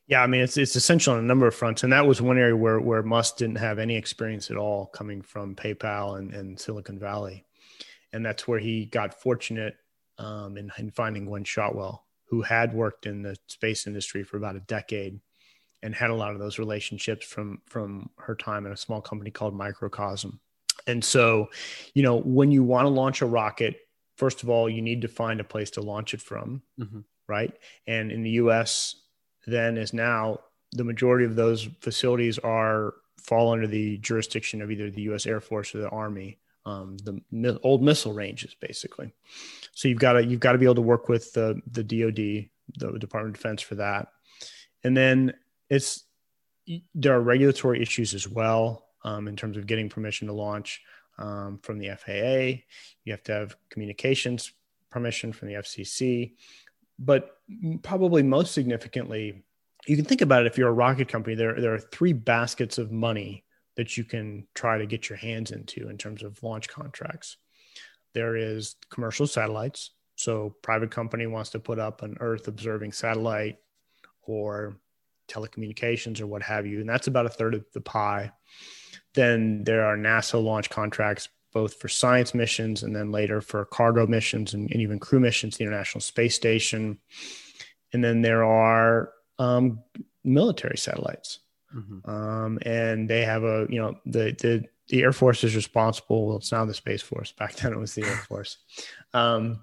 Yeah, I mean it's it's essential on a number of fronts, and that was one area where where Musk didn't have any experience at all, coming from PayPal and, and Silicon Valley, and that's where he got fortunate um, in, in finding Gwynne Shotwell, who had worked in the space industry for about a decade and had a lot of those relationships from from her time in a small company called Microcosm. And so, you know, when you want to launch a rocket, first of all, you need to find a place to launch it from, Mhm. right? And in the U.S., then as now, the majority of those facilities are fall under the jurisdiction of either the U.S. Air Force or the Army, um, the mi- old missile ranges, basically. So you've got to you've got to be able to work with the the DoD, the Department of Defense, for that. And then it's there are regulatory issues as well um, in terms of getting permission to launch um, from the FAA. You have to have communications permission from the FCC, but probably most significantly, you can think about it if you're a rocket company. There there are three baskets of money that you can try to get your hands into in terms of launch contracts. There is commercial satellites. So private company wants to put up an Earth observing satellite or telecommunications or what have you, and that's about a third of the pie. Then there are NASA launch contracts, both for science missions and then later for cargo missions and, and even crew missions, the International Space Station. And then there are um, military satellites. Um, and they have a, you know, the, the, the Air Force is responsible. Well, it's now the Space Force. Back then it was the Air Force. Um,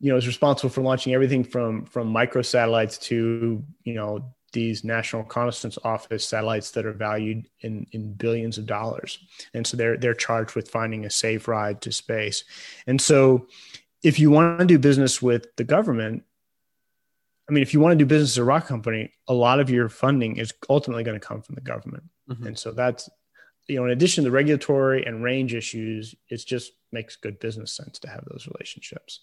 you know, is responsible for launching everything from from microsatellites to you know these National Reconnaissance Office satellites that are valued in in billions of dollars, and so they're they're charged with finding a safe ride to space. And so, if you want to do business with the government, I mean, if you want to do business as a rock company, a lot of your funding is ultimately going to come from the government, Mhm. and so that's you know, in addition to the regulatory and range issues, it just makes good business sense to have those relationships.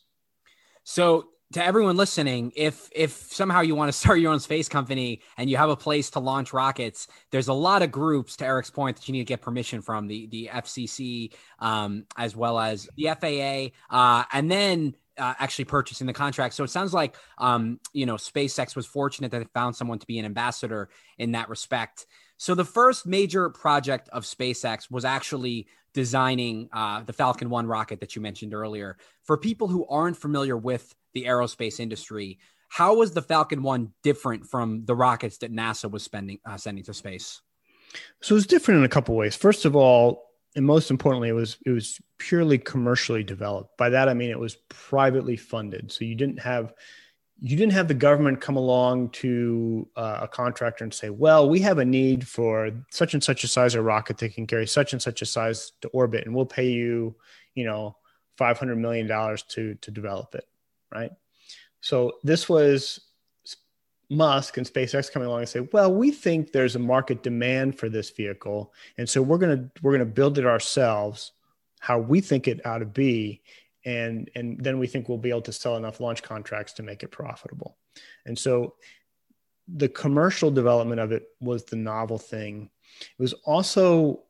So to everyone listening, if if somehow you want to start your own space company and you have a place to launch rockets, there's a lot of groups. To Eric's point, that you need to get permission from the the FCC um, as well as the FAA, uh, and then. Uh, actually purchasing the contract. So it sounds like, um, you know, SpaceX was fortunate that it found someone to be an ambassador in that respect. So the first major project of SpaceX was actually designing uh, the Falcon 1 rocket that you mentioned earlier. For people who aren't familiar with the aerospace industry, how was the Falcon 1 different from the rockets that NASA was spending uh, sending to space? So it was different in a couple ways. First of all, and most importantly, it was it was purely commercially developed. By that I mean it was privately funded. So you didn't have you didn't have the government come along to uh, a contractor and say, "Well, we have a need for such and such a size of rocket that can carry such and such a size to orbit, and we'll pay you, you know, five hundred million dollars to to develop it." Right. So this was Musk and SpaceX coming along and say, "Well, we think there's a market demand for this vehicle, and so we're gonna we're gonna build it ourselves, how we think it ought to be, and and then we think we'll be able to sell enough launch contracts to make it profitable." And so, the commercial development of it was the novel thing. It was also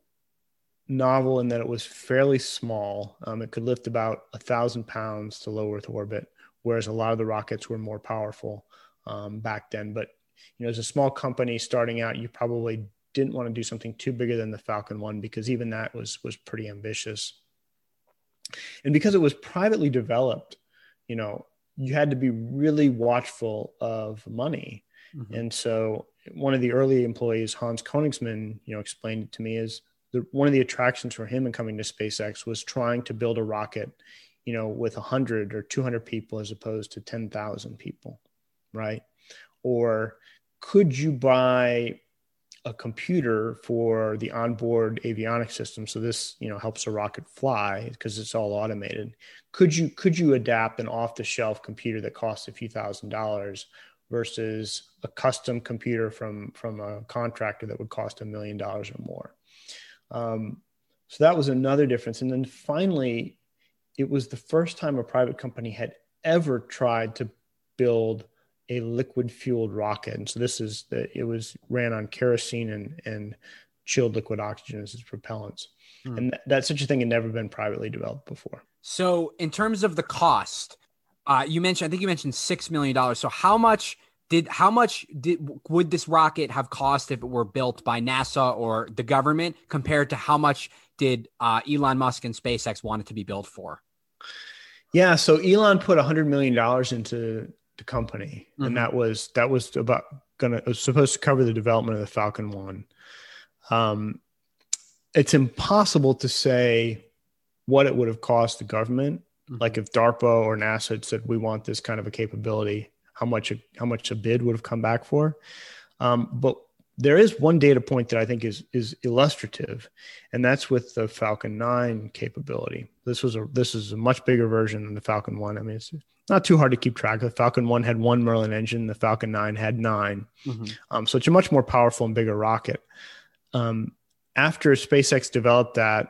novel in that it was fairly small. Um, it could lift about a thousand pounds to low Earth orbit, whereas a lot of the rockets were more powerful um, back then. But you know, as a small company starting out, you probably didn't want to do something too bigger than the Falcon One because even that was was pretty ambitious. And because it was privately developed, you know, you had to be really watchful of money. Mhm. And so, one of the early employees, Hans Koenigsmann, you know, explained it to me is the, one of the attractions for him in coming to SpaceX was trying to build a rocket, you know, with 100 or 200 people as opposed to 10,000 people right? Or could you buy a computer for the onboard avionics system? So this, you know, helps a rocket fly because it's all automated. Could you could you adapt an off-the-shelf computer that costs a few thousand dollars versus a custom computer from from a contractor that would cost a million dollars or more? Um, so that was another difference. And then finally, it was the first time a private company had ever tried to build a liquid fueled rocket. And so this is the, it was ran on kerosene and, and chilled liquid oxygen as its propellants. Hmm. And that, that such a thing had never been privately developed before. So, in terms of the cost, uh, you mentioned, I think you mentioned six million dollars. So, how much did how much did would this rocket have cost if it were built by NASA or the government compared to how much did uh, Elon Musk and SpaceX want it to be built for? Yeah. So Elon put a hundred million dollars into the company, Mhm. and that was that was about gonna was supposed to cover the development of the Falcon One. Um, it's impossible to say what it would have cost the government. Mhm. Like if DARPA or NASA had said we want this kind of a capability, how much a, how much a bid would have come back for. Um, but there is one data point that I think is is illustrative, and that's with the Falcon 9 capability. This was a this is a much bigger version than the Falcon 1. I mean, it's not too hard to keep track. The Falcon 1 had one Merlin engine, the Falcon 9 had 9. Mhm. Um, so it's a much more powerful and bigger rocket. Um, after SpaceX developed that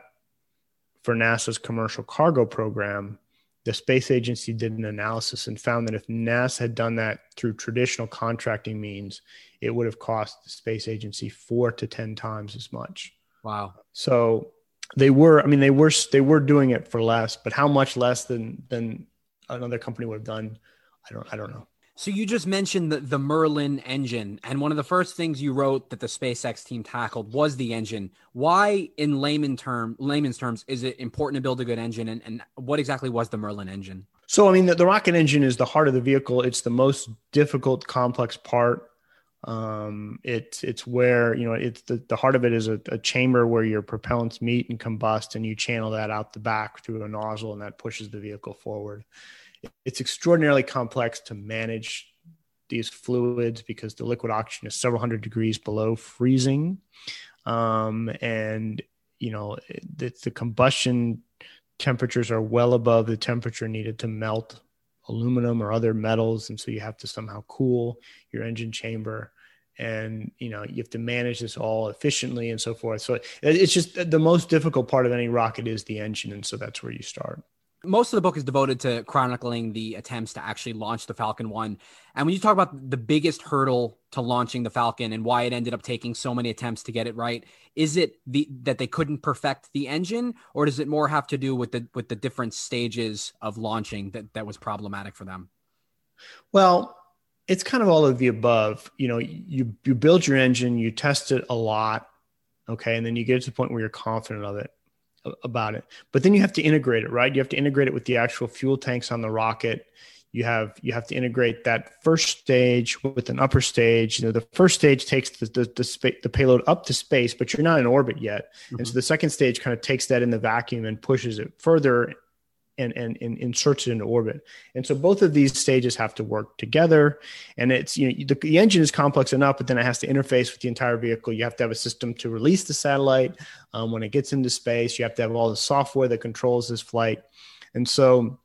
for NASA's commercial cargo program, the space agency did an analysis and found that if NASA had done that through traditional contracting means, it would have cost the space agency four to 10 times as much. Wow. So they were, I mean, they were, they were doing it for less, but how much less than, than another company would have done? I don't, I don't know. So you just mentioned the, the Merlin engine, and one of the first things you wrote that the SpaceX team tackled was the engine. Why, in layman term, layman's terms, is it important to build a good engine, and, and what exactly was the Merlin engine? So, I mean, the, the rocket engine is the heart of the vehicle. It's the most difficult, complex part. Um, it's it's where you know it's the, the heart of it is a, a chamber where your propellants meet and combust, and you channel that out the back through a nozzle, and that pushes the vehicle forward. It's extraordinarily complex to manage these fluids because the liquid oxygen is several hundred degrees below freezing, um, and you know the, the combustion temperatures are well above the temperature needed to melt aluminum or other metals. And so you have to somehow cool your engine chamber and you know you have to manage this all efficiently and so forth. So it's just the most difficult part of any rocket is the engine. And so that's where you start most of the book is devoted to chronicling the attempts to actually launch the Falcon 1. And when you talk about the biggest hurdle to launching the Falcon and why it ended up taking so many attempts to get it right, is it the that they couldn't perfect the engine or does it more have to do with the with the different stages of launching that that was problematic for them? Well, it's kind of all of the above. You know, you you build your engine, you test it a lot, okay, and then you get to the point where you're confident of it about it. But then you have to integrate it, right? You have to integrate it with the actual fuel tanks on the rocket. You have you have to integrate that first stage with an upper stage. You know, the first stage takes the the, the, spa- the payload up to space, but you're not in orbit yet. Mm-hmm. And so the second stage kind of takes that in the vacuum and pushes it further and, and, and inserts it into orbit. And so both of these stages have to work together. And it's, you know, the, the, engine is complex enough, but then it has to interface with the entire vehicle. You have to have a system to release the satellite um, when it gets into space. You have to have all the software that controls this flight. And so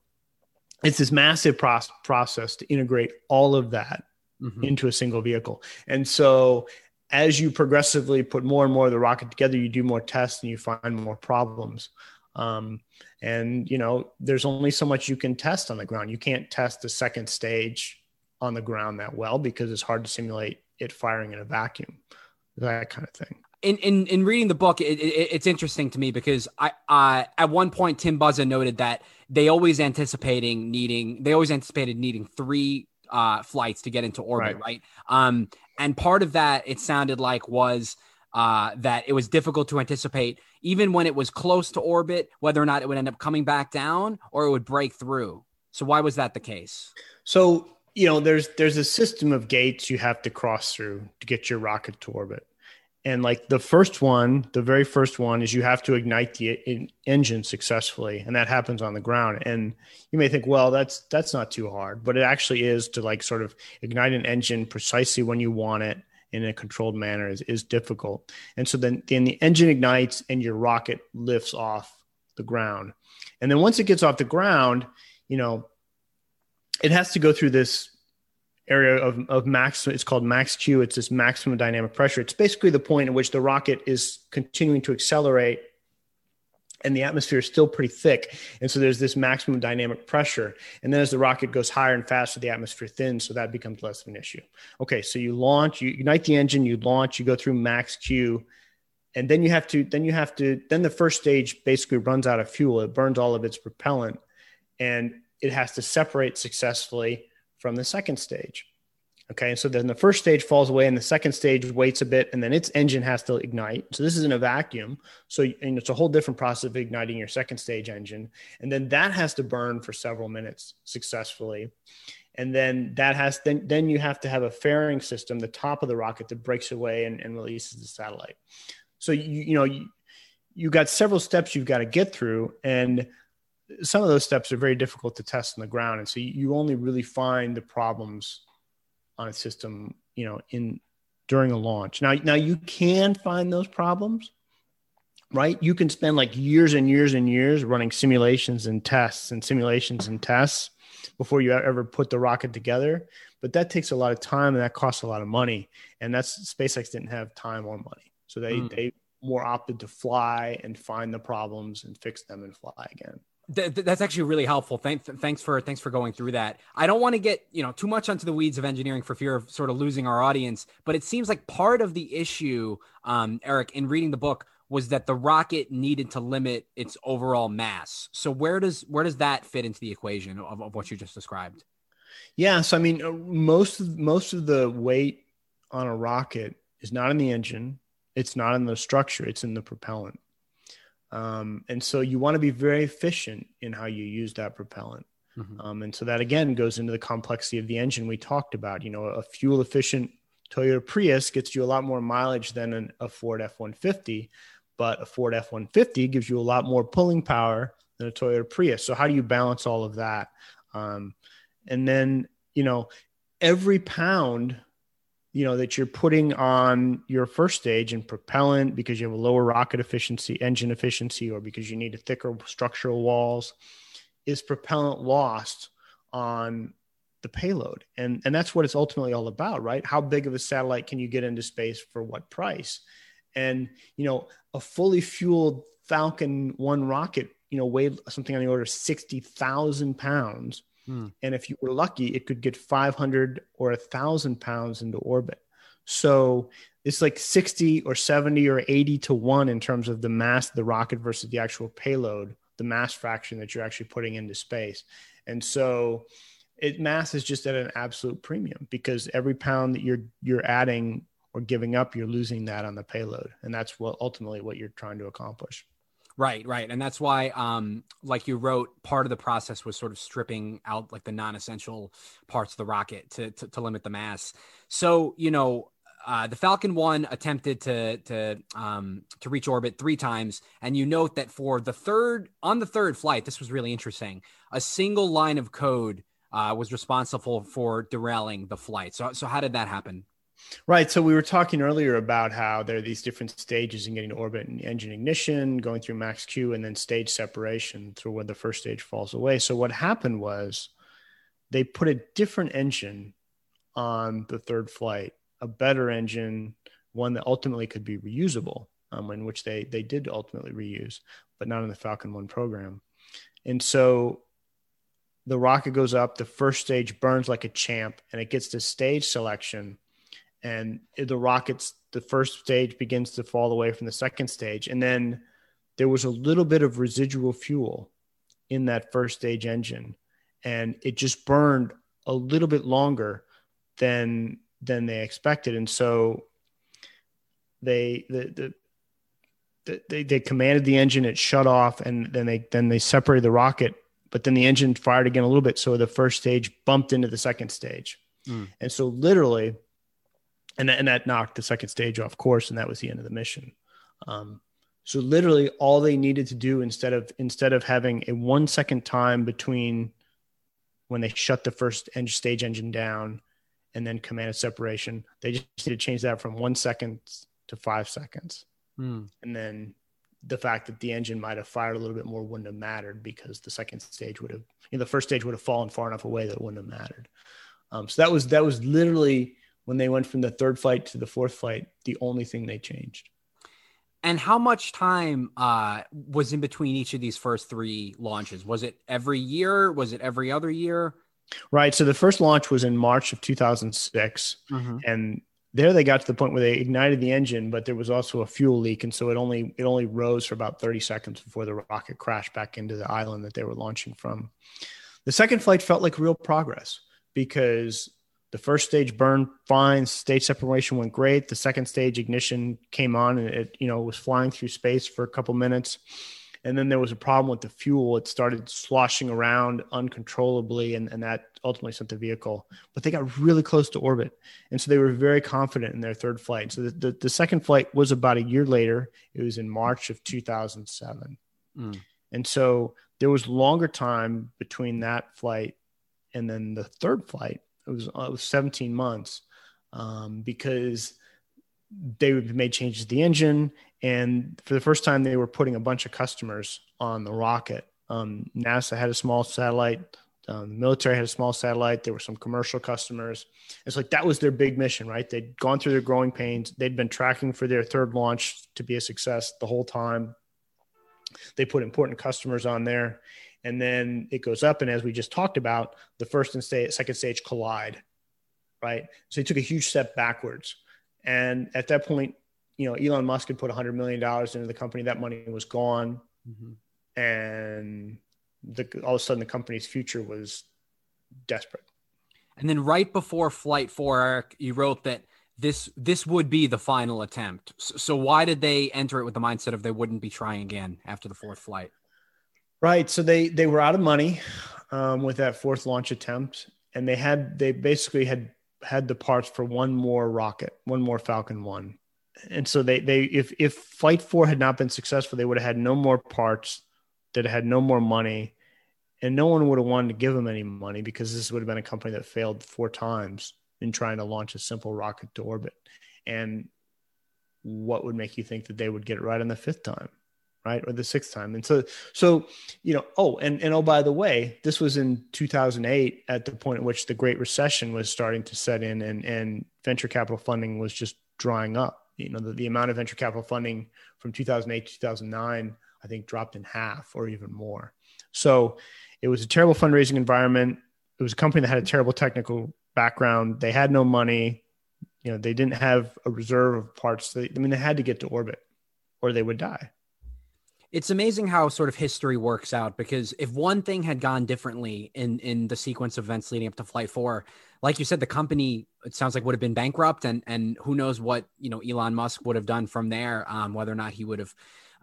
it's this massive pro- process to integrate all of that mm-hmm. into a single vehicle. And so as you progressively put more and more of the rocket together, you do more tests and you find more problems. Um, and you know, there's only so much you can test on the ground. You can't test the second stage on the ground that well because it's hard to simulate it firing in a vacuum, that kind of thing. In in, in reading the book, it, it, it's interesting to me because I uh, at one point Tim Buzza noted that they always anticipating needing they always anticipated needing three uh, flights to get into orbit, right? right? Um, and part of that it sounded like was uh, that it was difficult to anticipate, even when it was close to orbit, whether or not it would end up coming back down or it would break through. So why was that the case? So you know, there's there's a system of gates you have to cross through to get your rocket to orbit. And like the first one, the very first one is you have to ignite the in- engine successfully, and that happens on the ground. And you may think, well, that's that's not too hard, but it actually is to like sort of ignite an engine precisely when you want it in a controlled manner is, is difficult. And so then, then the engine ignites and your rocket lifts off the ground. And then once it gets off the ground, you know, it has to go through this area of, of max, it's called max Q. It's this maximum dynamic pressure. It's basically the point at which the rocket is continuing to accelerate and the atmosphere is still pretty thick. And so there's this maximum dynamic pressure. And then as the rocket goes higher and faster, the atmosphere thins. So that becomes less of an issue. Okay. So you launch, you ignite the engine, you launch, you go through max Q. And then you have to, then you have to, then the first stage basically runs out of fuel. It burns all of its propellant and it has to separate successfully from the second stage. Okay. So then the first stage falls away and the second stage waits a bit and then its engine has to ignite. So this is in a vacuum. So it's a whole different process of igniting your second stage engine. And then that has to burn for several minutes successfully. and then that has then then you have to have a fairing system, the top of the rocket that breaks away and, and releases the satellite. So you you know you you got several steps you've got to get through, and some of those steps are very difficult to test on the ground, and so you only really find the problems on a system, you know, in during a launch. Now now you can find those problems right? You can spend like years and years and years running simulations and tests and simulations and tests before you ever put the rocket together. But that takes a lot of time and that costs a lot of money. And that's SpaceX didn't have time or money. So they, mm. they more opted to fly and find the problems and fix them and fly again. Th- that's actually really helpful. Thanks, thanks for thanks for going through that. I don't want to get you know too much onto the weeds of engineering for fear of sort of losing our audience, but it seems like part of the issue, um, Eric, in reading the book was that the rocket needed to limit its overall mass. So where does where does that fit into the equation of, of what you just described? Yeah, so I mean, uh, most of most of the weight on a rocket is not in the engine. It's not in the structure. It's in the propellant. Um, and so you want to be very efficient in how you use that propellant. Mm-hmm. Um, and so that again goes into the complexity of the engine we talked about. You know, a fuel efficient Toyota Prius gets you a lot more mileage than an, a Ford F 150, but a Ford F 150 gives you a lot more pulling power than a Toyota Prius. So, how do you balance all of that? Um, and then, you know, every pound you know that you're putting on your first stage in propellant because you have a lower rocket efficiency engine efficiency or because you need a thicker structural walls is propellant lost on the payload. And and that's what it's ultimately all about right? How big of a satellite can you get into space for what price? And you know a fully fueled falcon 1 rocket you know weighed something on the order of 60,000 pounds Hmm. And if you were lucky, it could get 500 or 1,000 pounds into orbit. So it's like 60 or 70 or 80 to 1 in terms of the mass of the rocket versus the actual payload, the mass fraction that you're actually putting into space. And so it mass is just at an absolute premium because every pound that you're you're adding or giving up, you're losing that on the payload. And that's what ultimately what you're trying to accomplish. Right, right. And that's why, um, like you wrote, part of the process was sort of stripping out like the non essential parts of the rocket to, to, to, limit the mass. So, you know, uh, the Falcon 1 attempted to to um, to reach orbit three times, and you note that for the third on the third flight, this was really interesting. A single line of code uh, was responsible for derailing the flight. So, so how did that happen? Right. So we were talking earlier about how there are these different stages in getting to orbit and engine ignition, going through max Q, and then stage separation through when the first stage falls away. So what happened was they put a different engine on the third flight, a better engine, one that ultimately could be reusable, um, in which they they did ultimately reuse, but not in the Falcon One program. And so the rocket goes up, the first stage burns like a champ, and it gets to stage selection and the rockets the first stage begins to fall away from the second stage. And then there was a little bit of residual fuel in that first stage engine and it just burned a little bit longer than than they expected. And so they the, the they, they commanded the engine it shut off and then they then they separated the rocket but then the engine fired again a little bit. So the first stage bumped into the second stage. Mm. and so literally and that, and that knocked the second stage off course, and that was the end of the mission. Um, so literally, all they needed to do instead of instead of having a one second time between when they shut the first engine, stage engine down and then commanded separation, they just need to change that from one second to five seconds. Hmm. And then the fact that the engine might have fired a little bit more wouldn't have mattered because the second stage would have, you know, the first stage would have fallen far enough away that it wouldn't have mattered. Um, so that was that was literally when they went from the third flight to the fourth flight, the only thing they changed. And how much time uh, was in between each of these first three launches? Was it every year? Was it every other year? Right. So the first launch was in March of 2006. Mm-hmm. And there they got to the point where they ignited the engine, but there was also a fuel leak. And so it only, it only rose for about 30 seconds before the rocket crashed back into the island that they were launching from. The second flight felt like real progress because the first stage burned fine stage separation went great the second stage ignition came on and it you know was flying through space for a couple minutes and then there was a problem with the fuel. It started sloshing around uncontrollably, and, and that ultimately sent the vehicle. But they got really close to orbit, and so they were very confident in their third flight. So the, the, the second flight was about a year later. It was in March of 2007, Mm. and so there was longer time between that flight and then the third flight. It was, uh, it was 17 months um, because they made changes to the engine and for the first time they were putting a bunch of customers on the rocket. Um, nasa had a small satellite um, the military had a small satellite there were some commercial customers. It's like that was their big mission right? They'd gone through their growing pains. They'd been tracking for their third launch to be a success the whole time they put important customers on there and then it goes up and as we just talked about the first and sta- second stage collide right so they took a huge step backwards and at that point, you know, Elon Musk had put $100 million into the company. That money was gone. Mm-hmm. And the, all of a sudden, the company's future was desperate. And then right before Flight Four, Eric, you wrote that this this would be the final attempt. So, so why did they enter it with the mindset of they wouldn't be trying again after the fourth flight? Right. So they they were out of money um, with that fourth launch attempt, and they had they basically had had the parts for one more rocket, one more Falcon One, and so they they if if Flight Four had not been successful, they would have had no more parts, that had no more money, and no one would have wanted to give them any money because this would have been a company that failed four times in trying to launch a simple rocket to orbit, and what would make you think that they would get it right on the fifth time? right? Or the sixth time? And so so you know oh and and oh by the way this was in 2008 at the point at which the great recession was starting to set in and and venture capital funding was just drying up. You know the, the amount of venture capital funding from 2008 to 2009 i think dropped in half or even more. So it was a terrible fundraising environment. It was a company that had a terrible technical background. They had no money. You know they didn't have a reserve of parts. I mean they had to get to orbit or they would die. It's amazing how sort of history works out because if one thing had gone differently in in the sequence of events leading up to flight 4 like you said the company it sounds like would have been bankrupt and and who knows what you know Elon Musk would have done from there um, whether or not he would have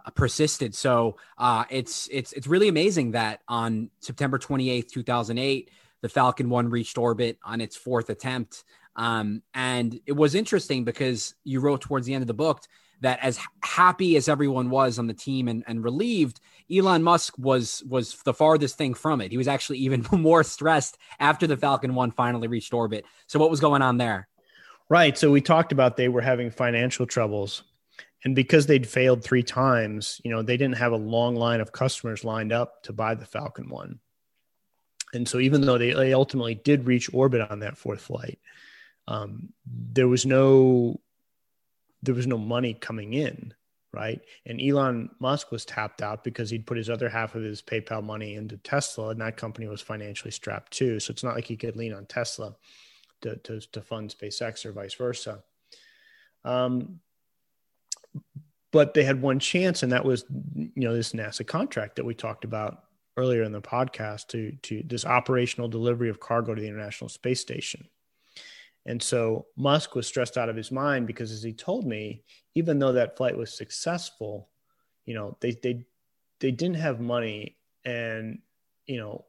uh, persisted. So uh, it's it's it's really amazing that on September 28th 2008 the Falcon 1 reached orbit on its fourth attempt um, and it was interesting because you wrote towards the end of the book that as happy as everyone was on the team and, and relieved, Elon Musk was was the farthest thing from it. He was actually even more stressed after the Falcon 1 finally reached orbit. So what was going on there? Right. So we talked about they were having financial troubles. And because they'd failed three times, you know, they didn't have a long line of customers lined up to buy the Falcon 1. And so even though they, they ultimately did reach orbit on that fourth flight, um, there was no there was no money coming in, right? And Elon Musk was tapped out because he'd put his other half of his PayPal money into Tesla, and that company was financially strapped too. So it's not like he could lean on Tesla to to, to fund SpaceX or vice versa. Um, but they had one chance, and that was you know this NASA contract that we talked about earlier in the podcast to to this operational delivery of cargo to the International Space Station. And so Musk was stressed out of his mind because, as he told me, even though that flight was successful, you know, they they they didn't have money, and you know,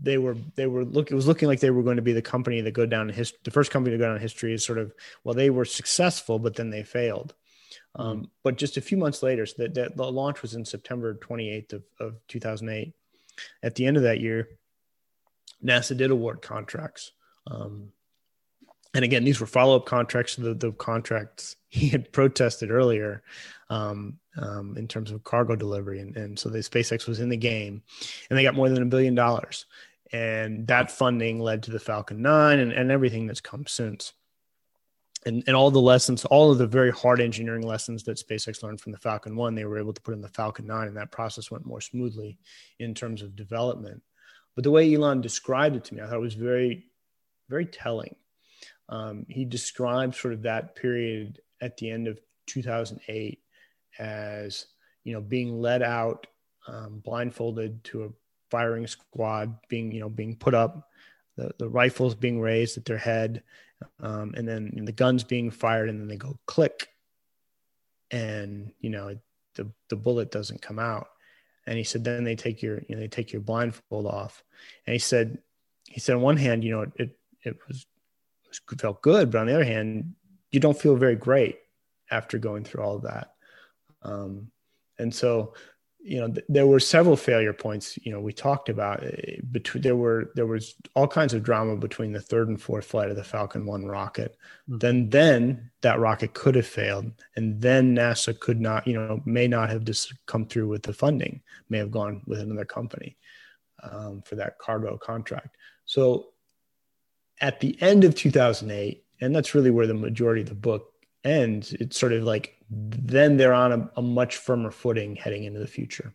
they were they were look. It was looking like they were going to be the company that go down in history. The first company to go down in history is sort of well, they were successful, but then they failed. Um, but just a few months later, so that, that the launch was in September 28th of, of 2008. At the end of that year, NASA did award contracts. Um, and again, these were follow up contracts to the, the contracts he had protested earlier um, um, in terms of cargo delivery. And, and so the SpaceX was in the game and they got more than a billion dollars. And that funding led to the Falcon 9 and, and everything that's come since. And, and all the lessons, all of the very hard engineering lessons that SpaceX learned from the Falcon 1, they were able to put in the Falcon 9, and that process went more smoothly in terms of development. But the way Elon described it to me, I thought it was very, very telling um, he described sort of that period at the end of 2008 as you know being led out um, blindfolded to a firing squad being you know being put up the, the rifles being raised at their head um, and then the guns being fired and then they go click and you know the, the bullet doesn't come out And he said, then they take your, you know, they take your blindfold off. And he said, he said, on one hand, you know, it, it was, it felt good, but on the other hand, you don't feel very great after going through all of that. Um, and so you know, th- there were several failure points. You know, we talked about uh, between there were there was all kinds of drama between the third and fourth flight of the Falcon One rocket. Mm-hmm. Then then that rocket could have failed, and then NASA could not, you know, may not have just come through with the funding, may have gone with another company um, for that cargo contract. So at the end of 2008, and that's really where the majority of the book ends. It's sort of like then they're on a, a, much firmer footing heading into the future.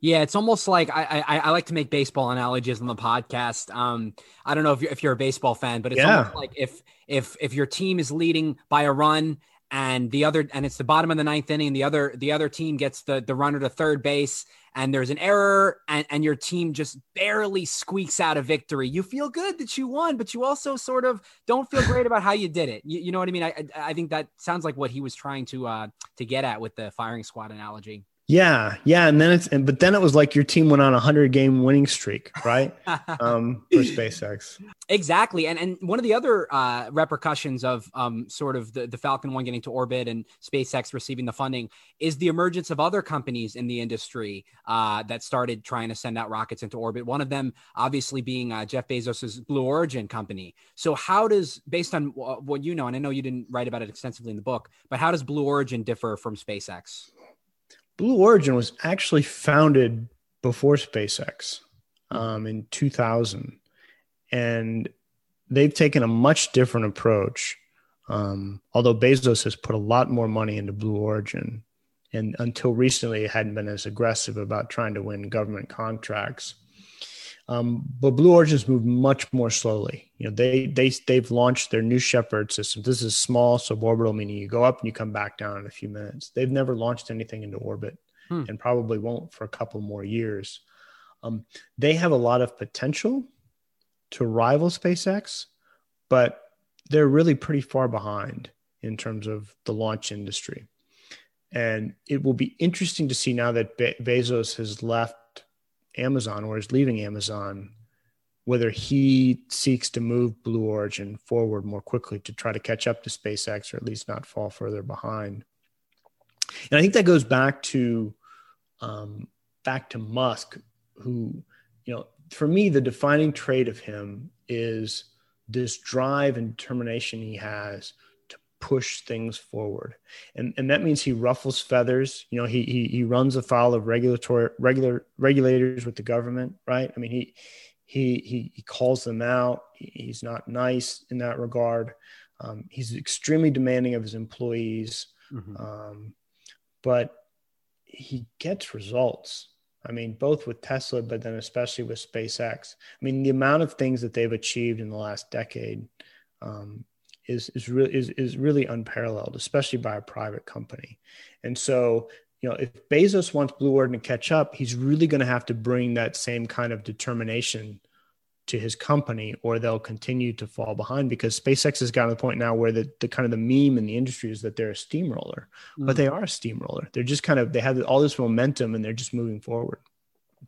Yeah, it's almost like I, I, I like to make baseball analogies on the podcast. Um, I don't know if you're if you're a baseball fan, but it's yeah. almost like if if if your team is leading by a run and the other and it's the bottom of the ninth inning, the other the other team gets the the runner to third base and there's an error and, and your team just barely squeaks out a victory, you feel good that you won, but you also sort of don't feel great about how you did it. You, you know what I mean? I, I think that sounds like what he was trying to uh, to get at with the firing squad analogy. Yeah, yeah, and then it's and but then it was like your team went on a hundred game winning streak, right? um, for SpaceX. Exactly, and and one of the other uh, repercussions of um, sort of the, the Falcon One getting to orbit and SpaceX receiving the funding is the emergence of other companies in the industry uh, that started trying to send out rockets into orbit. One of them, obviously, being uh, Jeff Bezos's Blue Origin company. So, how does, based on what you know, and I know you didn't write about it extensively in the book, but how does Blue Origin differ from SpaceX? Blue Origin was actually founded before SpaceX um, in 2000. And they've taken a much different approach. Um, although Bezos has put a lot more money into Blue Origin, and until recently, it hadn't been as aggressive about trying to win government contracts. Um, but Blue Origin's moved much more slowly. You know, they they they've launched their New Shepard system. This is small suborbital, meaning you go up and you come back down in a few minutes. They've never launched anything into orbit, hmm. and probably won't for a couple more years. Um, they have a lot of potential to rival SpaceX, but they're really pretty far behind in terms of the launch industry. And it will be interesting to see now that Be- Bezos has left Amazon or is leaving Amazon, whether he seeks to move Blue Origin forward more quickly to try to catch up to SpaceX or at least not fall further behind. And I think that goes back to um, back to Musk, who, you know, for me, the defining trait of him is this drive and determination he has push things forward. And, and that means he ruffles feathers. You know, he, he, he runs afoul of regulatory regular regulators with the government, right? I mean, he, he, he, he calls them out. He's not nice in that regard. Um, he's extremely demanding of his employees. Mm-hmm. Um, but he gets results. I mean, both with Tesla, but then especially with SpaceX. I mean, the amount of things that they've achieved in the last decade um, is is really is, is really unparalleled, especially by a private company. And so, you know, if Bezos wants Blue Origin to catch up, he's really going to have to bring that same kind of determination to his company, or they'll continue to fall behind because SpaceX has gotten to the point now where the, the kind of the meme in the industry is that they're a steamroller, mm. but they are a steamroller. They're just kind of they have all this momentum and they're just moving forward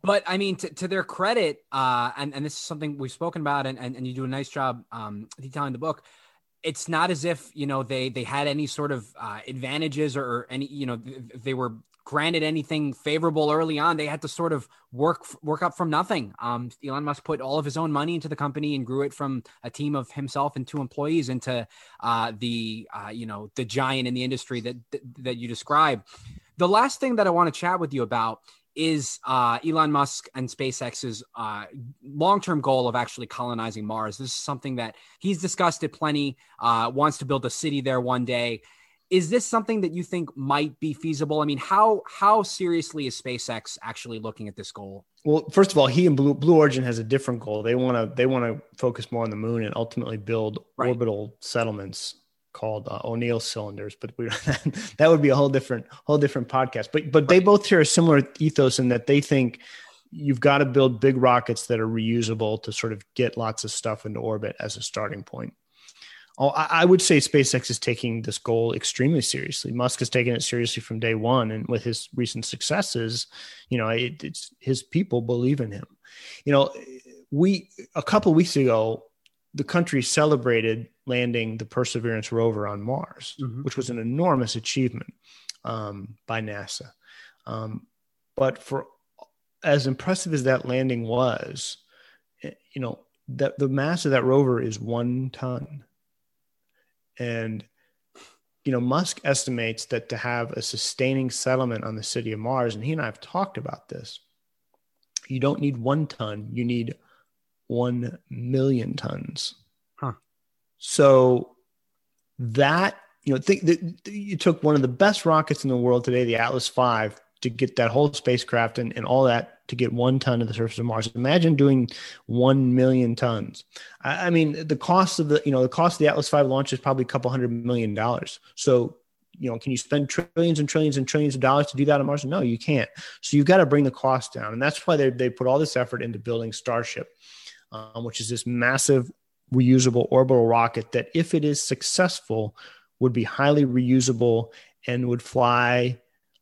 but I mean, to, to their credit, uh, and, and this is something we've spoken about, and, and, and you do a nice job um, detailing the book it's not as if you know they they had any sort of uh, advantages or, or any you know they were granted anything favorable early on. They had to sort of work work up from nothing. Um, Elon Musk put all of his own money into the company and grew it from a team of himself and two employees into uh, the uh, you know the giant in the industry that that, that you describe. The last thing that I want to chat with you about is uh, Elon Musk and SpaceX's uh, long term goal of actually colonizing Mars. This is something that he's discussed it plenty, uh, wants to build a city there one day. Is this something that you think might be feasible? I mean, how how seriously is SpaceX actually looking at this goal? Well, first of all, he and Blue, Blue Origin has a different goal. They want to they want to focus more on the moon and ultimately build right. orbital settlements called uh, O'Neill cylinders, but we, that would be a whole different whole different podcast. But but they both share a similar ethos in that they think you've got to build big rockets that are reusable to sort of get lots of stuff into orbit as a starting point. Oh, I, I would say SpaceX is taking this goal extremely seriously. Musk has taken it seriously from day one, and with his recent successes, you know, it, it's his people believe in him. You know, we a couple weeks ago, the country celebrated landing the Perseverance rover on Mars, Mhm. which was an enormous achievement um, by NASA. Um, but for as impressive as that landing was, eh, you know, that the mass of that rover is one ton. And, you know, Musk estimates that to have a sustaining settlement on the city of Mars, and he and I have talked about this, you don't need one ton, you need one million tons. Huh. So that, you know, think that you took one of the best rockets in the world today, the Atlas V, to get that whole spacecraft and, and all that to get one ton of the surface of Mars. Imagine doing one million tons. I, I mean, the cost of the, you know, the cost of the Atlas V launch is probably a couple hundred million dollars. So, you know, can you spend trillions and trillions and trillions of dollars to do that on Mars? No, you can't. So you've got to bring the cost down. And that's why they, they put all this effort into building Starship, um, which is this massive reusable orbital rocket that, if it is successful, would be highly reusable and would fly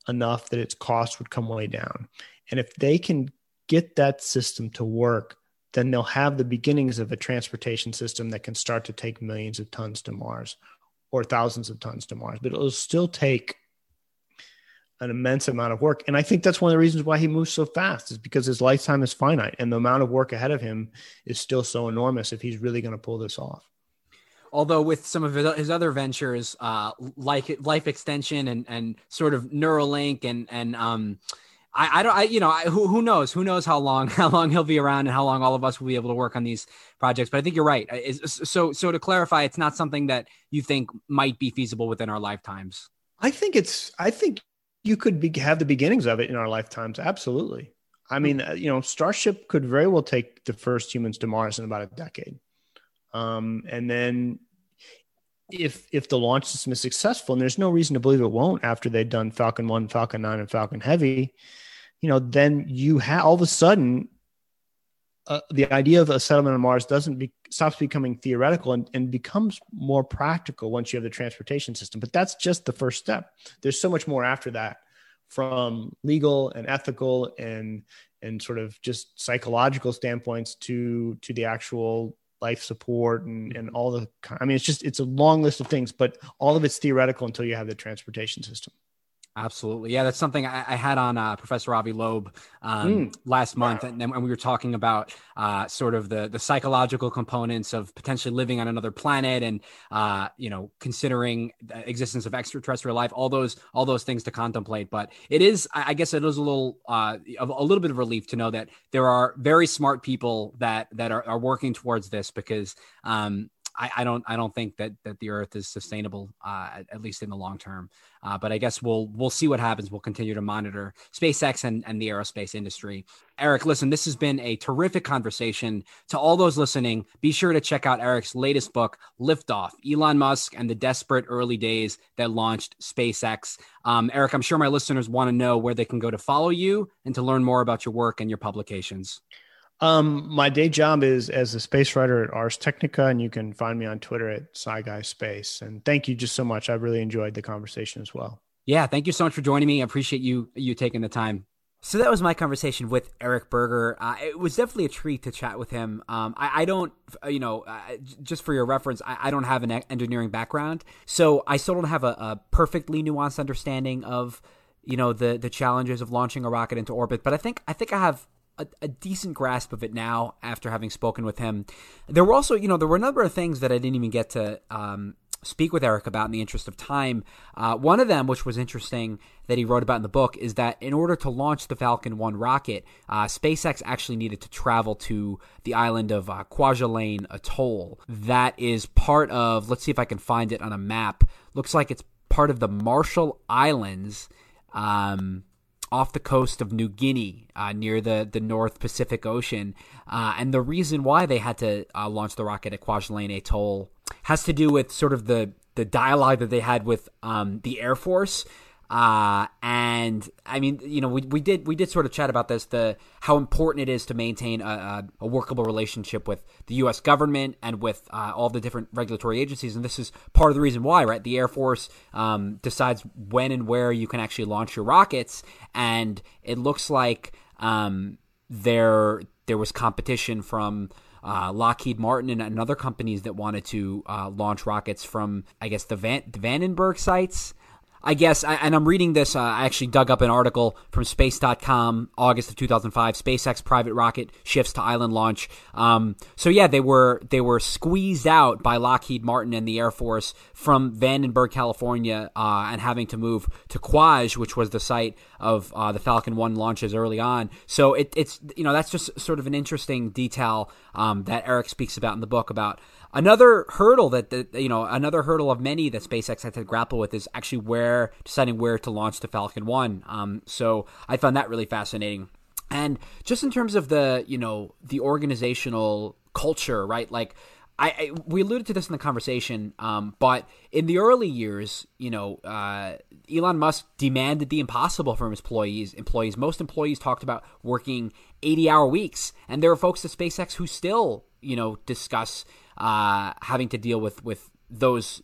enough that its cost would come way down. And if they can get that system to work, then they'll have the beginnings of a transportation system that can start to take millions of tons to Mars or thousands of tons to Mars. But it'll still take an immense amount of work. And I think that's one of the reasons why he moves so fast is because his lifetime is finite and the amount of work ahead of him is still so enormous if he's really going to pull this off. Although with some of his, other ventures, uh, like life extension and and sort of Neuralink and and um, I, I don't I you know I, who who knows who knows how long how long he'll be around and how long all of us will be able to work on these projects. But I think you're right. Is- So so to clarify, it's not something that you think might be feasible within our lifetimes. I think it's. I think you could be, have the beginnings of it in our lifetimes. Absolutely. I mean, uh, you know, Starship could very well take the first humans to Mars in about a decade, um, and then if if the launch system is successful, and there's no reason to believe it won't after they've done Falcon One, Falcon Nine, and Falcon Heavy, you know, then you have all of a sudden. Uh, the idea of a settlement on Mars doesn't be, stops becoming theoretical and, and becomes more practical once you have the transportation system. But that's just the first step. There's so much more after that, from legal and ethical and and sort of just psychological standpoints to to the actual life support and and all the. I mean, it's just it's a long list of things, but all of it's theoretical until you have the transportation system. Absolutely. Yeah, that's something I, I had on uh, Professor Avi Loeb um, last month. And then when we were talking about uh, sort of the, the psychological components of potentially living on another planet and, uh, you know, considering the existence of extraterrestrial life, all those, all those things to contemplate. But it is, I I guess it is a little, uh, a little bit of relief to know that there are very smart people that, that are, are working towards this because, um, I, I don't I don't think that that the Earth is sustainable uh, at, at least in the long term. Uh, but I guess we'll we'll see what happens. We'll continue to monitor SpaceX and, and the aerospace industry. Eric, listen, this has been a terrific conversation. To all those listening, be sure to check out Eric's latest book, Liftoff: Elon Musk and the Desperate Early Days That Launched SpaceX. Um, Eric, I'm sure my listeners want to know where they can go to follow you and to learn more about your work and your publications. Um, my day job is as a space writer at Ars Technica, and you can find me on Twitter at SciGuy Space. And thank you just so much. I really enjoyed the conversation as well. Yeah, thank you so much for joining me. I appreciate you you taking the time. So that was my conversation with Eric Berger. Uh, it was definitely a treat to chat with him. Um, I, I, don't, you know, uh, just for your reference, I, I, don't have an engineering background, so I still don't have a, a perfectly nuanced understanding of, you know, the the challenges of launching a rocket into orbit. But I think I think I have a, a, decent grasp of it now after having spoken with him. There were also, you know, there were a number of things that I didn't even get to um, speak with Eric about in the interest of time. Uh, one of them, which was interesting that he wrote about in the book, is that in order to launch the Falcon 1 rocket, uh, SpaceX actually needed to travel to the island of uh, Kwajalein Atoll. That is part of, let's see if I can find it on a map. Looks like it's part of the Marshall Islands. Um, off the coast of New Guinea, uh, near the, the North Pacific Ocean. Uh, and the reason why they had to uh, launch the rocket at Kwajalein Atoll has to do with sort of the, the dialogue that they had with um, the Air Force. Uh, and I mean, you know, we, we did we did sort of chat about this the how important it is to maintain a, a, workable relationship with the U.S. government and with uh, all the different regulatory agencies, and this is part of the reason why, right? The Air Force um, decides when and where you can actually launch your rockets, and it looks like um, there there was competition from. Uh, Lockheed Martin and, and other companies that wanted to uh, launch rockets from, I guess, the, Van- the Vandenberg sites. I guess, and I'm reading this. Uh, I actually dug up an article from Space.com, August of 2005. SpaceX private rocket shifts to island launch. Um, so yeah, they were they were squeezed out by Lockheed Martin and the Air Force from Vandenberg, California, uh, and having to move to Kwaj, which was the site of uh, the Falcon One launches early on. So it, it's you know that's just sort of an interesting detail um, that Eric speaks about in the book about Another hurdle that, that you know, another hurdle of many that SpaceX had to grapple with is actually where deciding where to launch the Falcon One. Um, so I found that really fascinating. And just in terms of the, you know, the organizational culture, right? Like, I, I we alluded to this in the conversation, um, but in the early years, you know, uh, Elon Musk demanded the impossible from his employees. Employees, most employees talked about working eighty-hour weeks, and there are folks at SpaceX who still, you know, discuss uh, having to deal with with those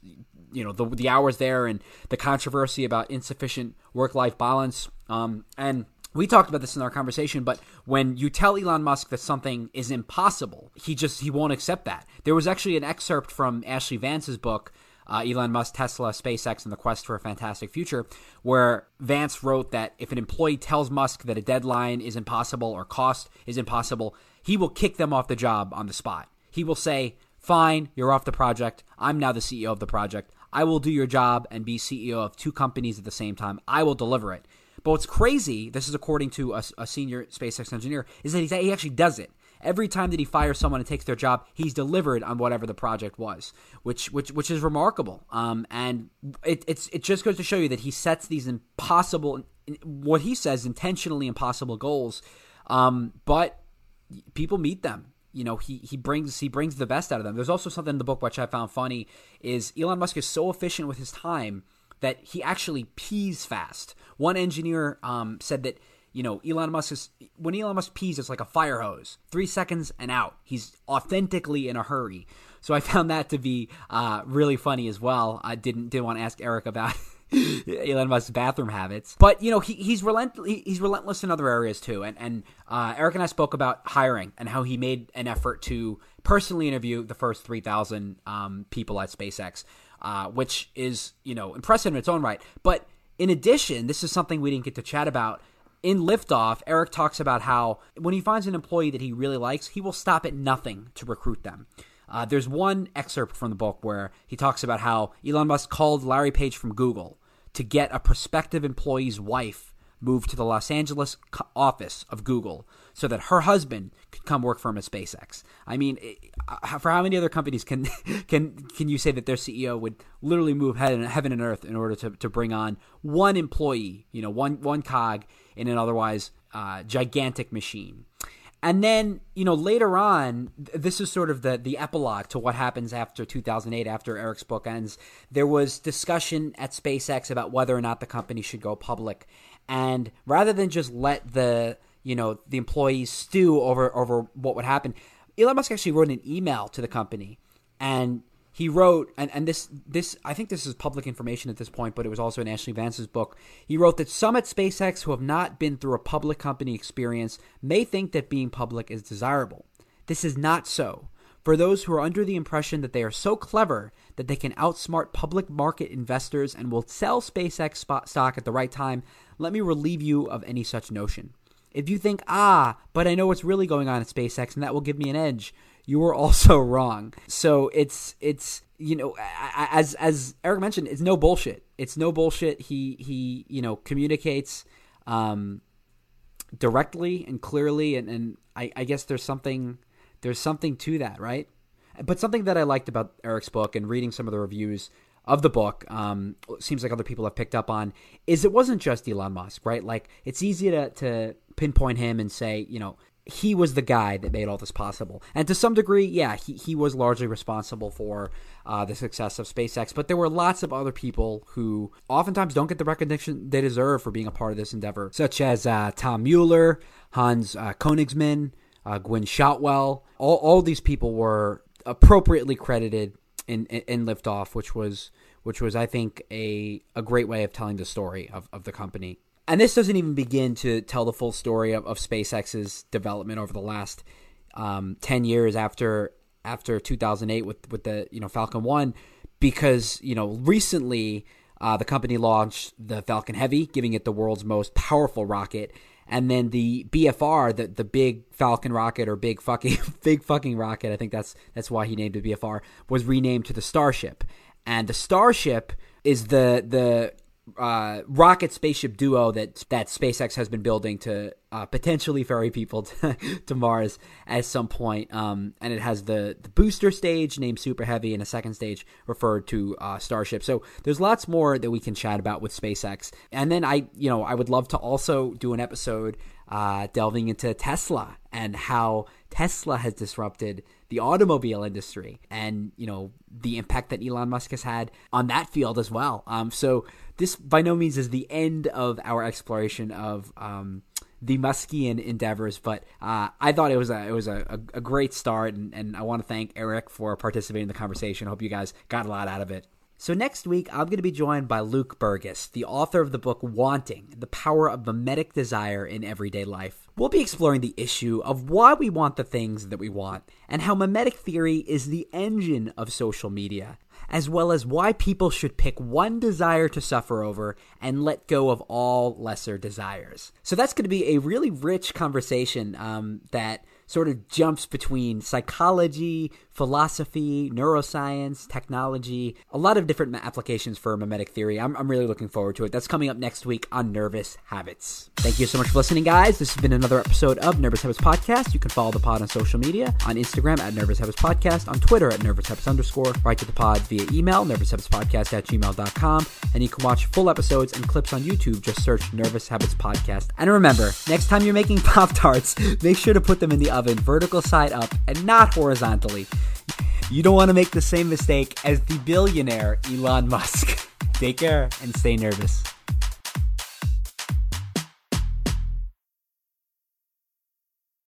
you know the the hours there and the controversy about insufficient work life balance. Um, and we talked about this in our conversation, but when you tell Elon Musk that something is impossible, he just he won't accept that. There was actually an excerpt from Ashlee Vance's book. Uh, Elon Musk, Tesla, SpaceX, and the quest for a fantastic future, where Vance wrote that if an employee tells Musk that a deadline is impossible or cost is impossible, he will kick them off the job on the spot. He will say, Fine, you're off the project. I'm now the CEO of the project. I will do your job and be CEO of two companies at the same time. I will deliver it. But what's crazy, this is according to a, a senior SpaceX engineer, is that he actually does it. Every time that he fires someone and takes their job, he's delivered on whatever the project was, which which which is remarkable. Um, and it it's it just goes to show you that he sets these impossible, what he says intentionally impossible goals, um, but people meet them you know he he brings he brings the best out of them. There's also something in the book which I found funny is Elon Musk is so efficient with his time that he actually pees fast. One engineer um, said that you know Elon Musk is when Elon Musk pees, it's like a fire hose, three seconds and out. He's authentically in a hurry. So I found that to be uh, really funny as well. I didn't didn't want to ask Eric about Elon Musk's bathroom habits. But you know, he, he's relent he's relentless in other areas too. And and uh, Eric and I spoke about hiring and how he made an effort to personally interview the first three thousand um, people at SpaceX, uh, which is you know impressive in its own right. But in addition, this is something we didn't get to chat about. In Liftoff, Eric talks about how when he finds an employee that he really likes, he will stop at nothing to recruit them. Uh, there's one excerpt from the book where he talks about how Elon Musk called Larry Page from Google to get a prospective employee's wife moved to the Los Angeles office of Google so that her husband could come work for him at SpaceX. I mean, uh, for how many other companies can can can you say that their CEO would literally move heaven, and earth in order to, to bring on one employee, you know, one one cog in an otherwise uh, gigantic machine? And then, you know, later on, this is sort of the, the epilogue to what happens after 2008, after Eric's book ends. There was discussion at SpaceX about whether or not the company should go public. And rather than just let the, you know, the employees stew over, over what would happen, Elon Musk actually wrote an email to the company and he wrote and, and this this I think this is public information at this point, but it was also in Ashlee Vance's book. He wrote that some at SpaceX who have not been through a public company experience may think that being public is desirable. This is not so. For those who are under the impression that they are so clever that they can outsmart public market investors and will sell SpaceX stock at the right time, let me relieve you of any such notion. If you think, ah, but I know what's really going on at SpaceX and that will give me an edge, you were also wrong. So it's it's you know as as Eric mentioned, it's no bullshit. It's no bullshit. He he you know communicates um, directly and clearly, and and I, I guess there's something there's something to that, right? But something that I liked about Eric's book and reading some of the reviews of the book um, seems like other people have picked up on is it wasn't just Elon Musk, right? Like it's easy to, to pinpoint him and say, you know, he was the guy that made all this possible. And to some degree, yeah, he, he was largely responsible for uh, the success of SpaceX. But there were lots of other people who oftentimes don't get the recognition they deserve for being a part of this endeavor, such as uh, Tom Mueller, Hans uh, Koenigsmann, uh, Gwynne Shotwell. All, all these people were appropriately credited in, in, in Liftoff, which was which was I think a a great way of telling the story of, of the company. And this doesn't even begin to tell the full story of, of SpaceX's development over the last um, ten years after after 2008 with with the you know Falcon One, because you know recently uh, the company launched the Falcon Heavy, giving it the world's most powerful rocket, and then the BFR, the the big Falcon rocket or big fucking big fucking rocket, I think that's that's why he named it BFR, was renamed to the Starship, and the Starship is the the uh, rocket spaceship duo that that SpaceX has been building to uh, potentially ferry people to, to, Mars at some point. Um, and it has the the booster stage named Super Heavy and a second stage referred to uh, Starship. So there's lots more that we can chat about with SpaceX. And then I, you know, I would love to also do an episode uh, delving into Tesla and how Tesla has disrupted the automobile industry and you know the impact that Elon Musk has had on that field as well. Um, so this by no means is the end of our exploration of um, the Muskian endeavors, but uh, I thought it was a it was a, a, a great start, and, and I want to thank Eric for participating in the conversation. I hope you guys got a lot out of it. So next week, I'm going to be joined by Luke Burgis, the author of the book Wanting: The Power of Mimetic Desire in Everyday Life. We'll be exploring the issue of why we want the things that we want, and how mimetic theory is the engine of social media, as well as why people should pick one desire to suffer over and let go of all lesser desires. So that's going to be a really rich conversation um, that sort of jumps between psychology, philosophy, neuroscience, technology, a lot of different applications for mimetic theory. I'm, I'm really looking forward to it. That's coming up next week on Nervous Habits. Thank you so much for listening, guys. This has been another episode of Nervous Habits Podcast. You can follow the pod on social media on Instagram at Nervous Habits Podcast, on Twitter at Nervous Habits underscore, write to the pod via email, nervous nervoushabitspodcast at gmail.com, and you can watch full episodes and clips on YouTube. Just search Nervous Habits Podcast. And remember, next time you're making Pop Tarts, make sure to put them in the oven vertical side up and not horizontally. You don't want to make the same mistake as the billionaire Elon Musk. Take care and stay nervous.